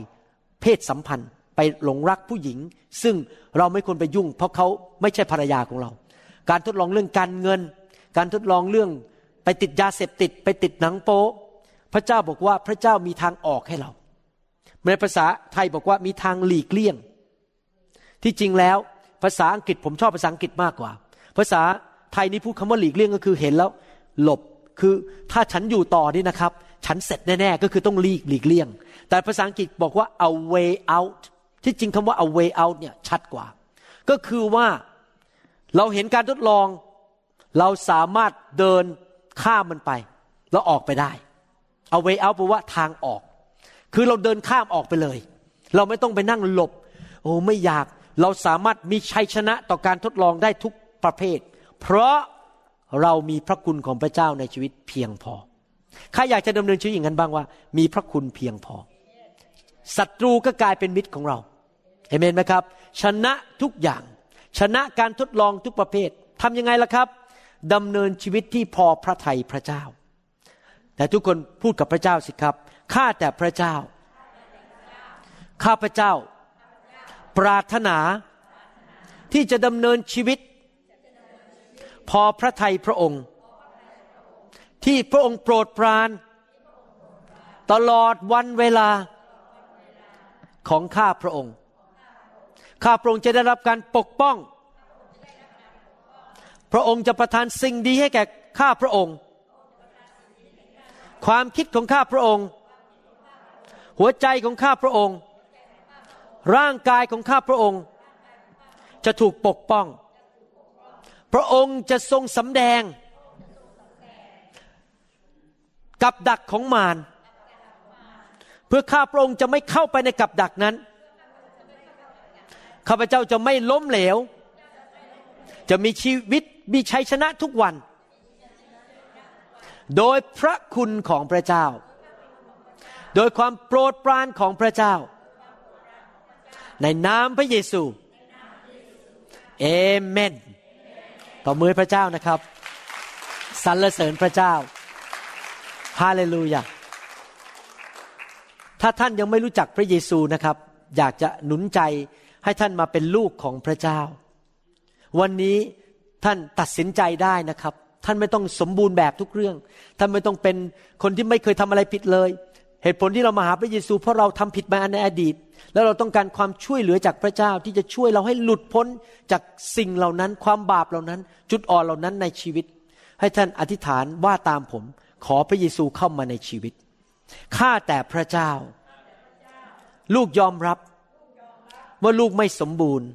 เพศสัมพันธ์ไปหลงรักผู้หญิง ซึ่งเราไม่ควรไปยุ่ง เพราะเขาไม่ใช่ภรรยาของเรา การทดลองเรื่องการเงิน การทดลองเรื่องไปติดยาเสพติด ไปติดหนังโป๊ พระเจ้าบอกว่าพระเจ้ามีทางออกให้เรา ในภาษาไทยบอกว่ามีทางหลีกเลี่ยง ที่จริงแล้วภาษาอังกฤษผมชอบภาษาอังกฤษมากกว่า ภาษาไทยนี่พูดคำว่าหลีกเลี่ยงก็คือเห็นแล้ว หลบคือถ้าฉันอยู่ต่อนี่นะครับ ฉันเสร็จแน่ๆก็คือต้องหลีกหลีกเลี่ยง แต่ภาษาอังกฤษบอกว่า a way out ที่จริงคำว่า a way out เนี่ยชัดกว่า ก็คือว่าเราเห็นการทดลอง เราสามารถเดินข้ามมันไป แล้วออกไปได้ a way out แปลว่าทางออก คือเราเดินข้ามออกไปเลย เราไม่ต้องไปนั่งหลบ โอ้ไม่อยากเราสามารถมีชัยชนะต่อการทดลองได้ทุกประเภท เพราะเรามีพระคุณของพระเจ้าในชีวิตเพียงพอใครอยากจะดำเนินชีวิตอย่างนั้นบ้างว่า มีพระคุณเพียงพอศัตรูก็กลายเป็นมิตรของเราเห็นไหมครับ ชนะทุกอย่าง ชนะการทดลองทุกประเภททำยังไงล่ะครับดำเนินชีวิตที่พอพระทัยพระเจ้า แต่ทุกคนพูดกับพระเจ้าสิครับข้าแต่พระเจ้า ข้าพระเจ้า ปรารถนาที่จะดำเนินชีวิต พอพระทัยพระองค์ ที่พระองค์โปรดปราน ตลอดวันเวลาของข้าพระองค์ ข้าพระองค์จะได้รับการปกป้อง พระองค์จะประทานสิ่งดีให้แก่ข้าพระองค์ ความคิดของข้าพระองค์ หัวใจของข้าพระองค์ ร่างกายของข้าพระองค์ จะถูกปกป้อง พระองค์จะทรงสำแดง กับดักของมารเพื่อข้าพระองค์จะไม่เข้าไปในกับดักนั้นข้าพเจ้าจะไม่ล้มเหลว จะมีชีวิตมีชัยชนะทุกวัน โดยพระคุณของพระเจ้า โดยความโปรดปรานของพระเจ้า ในนามพระเยซูเอเมนต่อมือพระเจ้านะครับสรรเสริญพระเจ้าฮาเลลูยาถ้าท่านยังไม่รู้จักพระเยซูนะครับ อยากจะหนุนใจให้ท่านมาเป็นลูกของพระเจ้า วันนี้ท่านตัดสินใจได้นะครับ ท่านไม่ต้องสมบูรณ์แบบทุกเรื่อง ท่านไม่ต้องเป็นคนที่ไม่เคยทำอะไรผิดเลย เหตุผลที่เรามาหาพระเยซูเพราะเราทำผิดมาในอดีต แล้วเราต้องการความช่วยเหลือจากพระเจ้าที่จะช่วยเราให้หลุดพ้นจากสิ่งเหล่านั้น ความบาปเหล่านั้น จุดอ่อนเหล่านั้นในชีวิต ให้ท่านอธิษฐานว่าตามผม ขอพระเยซูเข้ามาในชีวิตข้าแต่พระเจ้า ลูกยอมรับว่าลูกไม่สมบูรณ์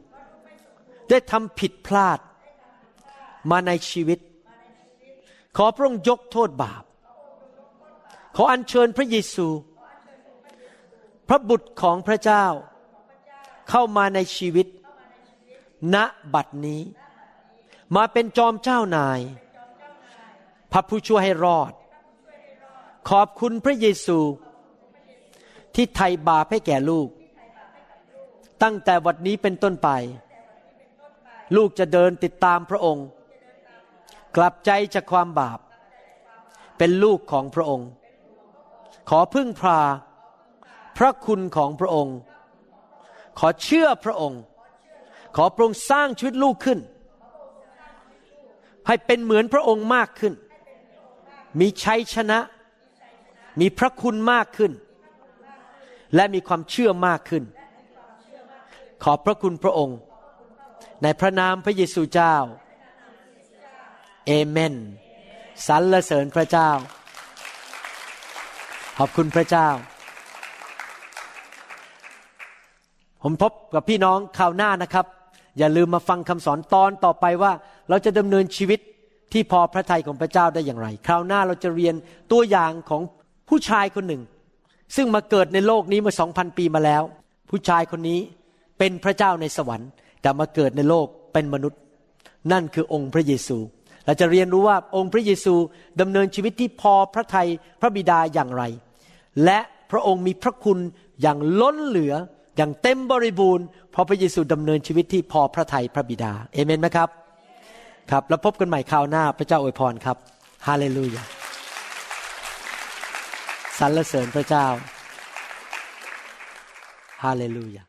ได้ทำผิดพลาดมาในชีวิต ขอพระองค์ยกโทษบาป ขออัญเชิญพระเยซู พระบุตรของพระเจ้า เข้ามาในชีวิต ณบัดนี้ มาเป็นจอมเจ้านาย พระผู้ช่วยให้รอด ขอบคุณพระเยซู ที่ไถ่บาปให้แก่ลูก ตั้งแต่วันนี้เป็นต้นไป ลูกจะเดินติดตามพระองค์ กลับใจจากความบาป เป็นลูกของพระองค์ ขอพึ่งพา พระคุณของพระองค์ ขอเชื่อพระองค์ ขอพระองค์สร้างชีวิตลูกขึ้น ให้เป็นเหมือนพระองค์มากขึ้น มีชัยชนะ มีพระคุณมากขึ้น และมีความเชื่อมากขึ้น ขอบพระคุณพระองค์ ในพระนามพระเยซูเจ้า เอเมนสรรเสริญพระเจ้า ขอบคุณพระเจ้า ผมพบกับพี่น้องข่าวหน้านะครับ อย่าลืมมาฟังคำสอนตอนต่อไปว่า เราจะดำเนินชีวิตที่พอพระทัยของพระเจ้าได้อย่างไร คราวหน้าเราจะเรียนตัวอย่างของผู้ชายคนหนึ่ง ซึ่งมาเกิดในโลกนี้มาสองพันปีมาแล้ว ผู้ชายคนนี้เป็นพระเจ้าในสวรรค์ แต่มาเกิดในโลกเป็นมนุษย์ นั่นคือองค์พระเยซู เราจะเรียนรู้ว่าองค์พระเยซูดำเนินชีวิตที่พอพระทัยพระบิดาอย่างไร และพระองค์มีพระคุณอย่างล้นเหลืออย่างเต็มบริบูรณ์เพราะพระเยซูดำเนินชีวิตที่พอพระทัยพระบิดาเอเมนไหมครับ ครับ แล้วพบกันใหม่คราวหน้าพระเจ้าอวยพรครับฮาเลลูยาสรรเสริญพระเจ้าฮาเลลูยา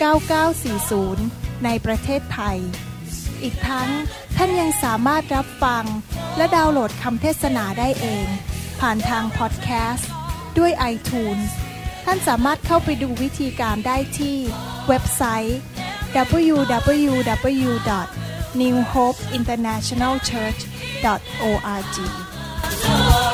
9940 ในประเทศไทย อีกทั้งท่านยังสามารถรับฟัง และดาวน์โหลดคำเทศนาได้เอง ผ่านทางพอดแคสต์ด้วย iTunes ท่านสามารถเข้าไปดูวิธีการได้ที่เว็บไซต์ www.newhopeinternationalchurch.org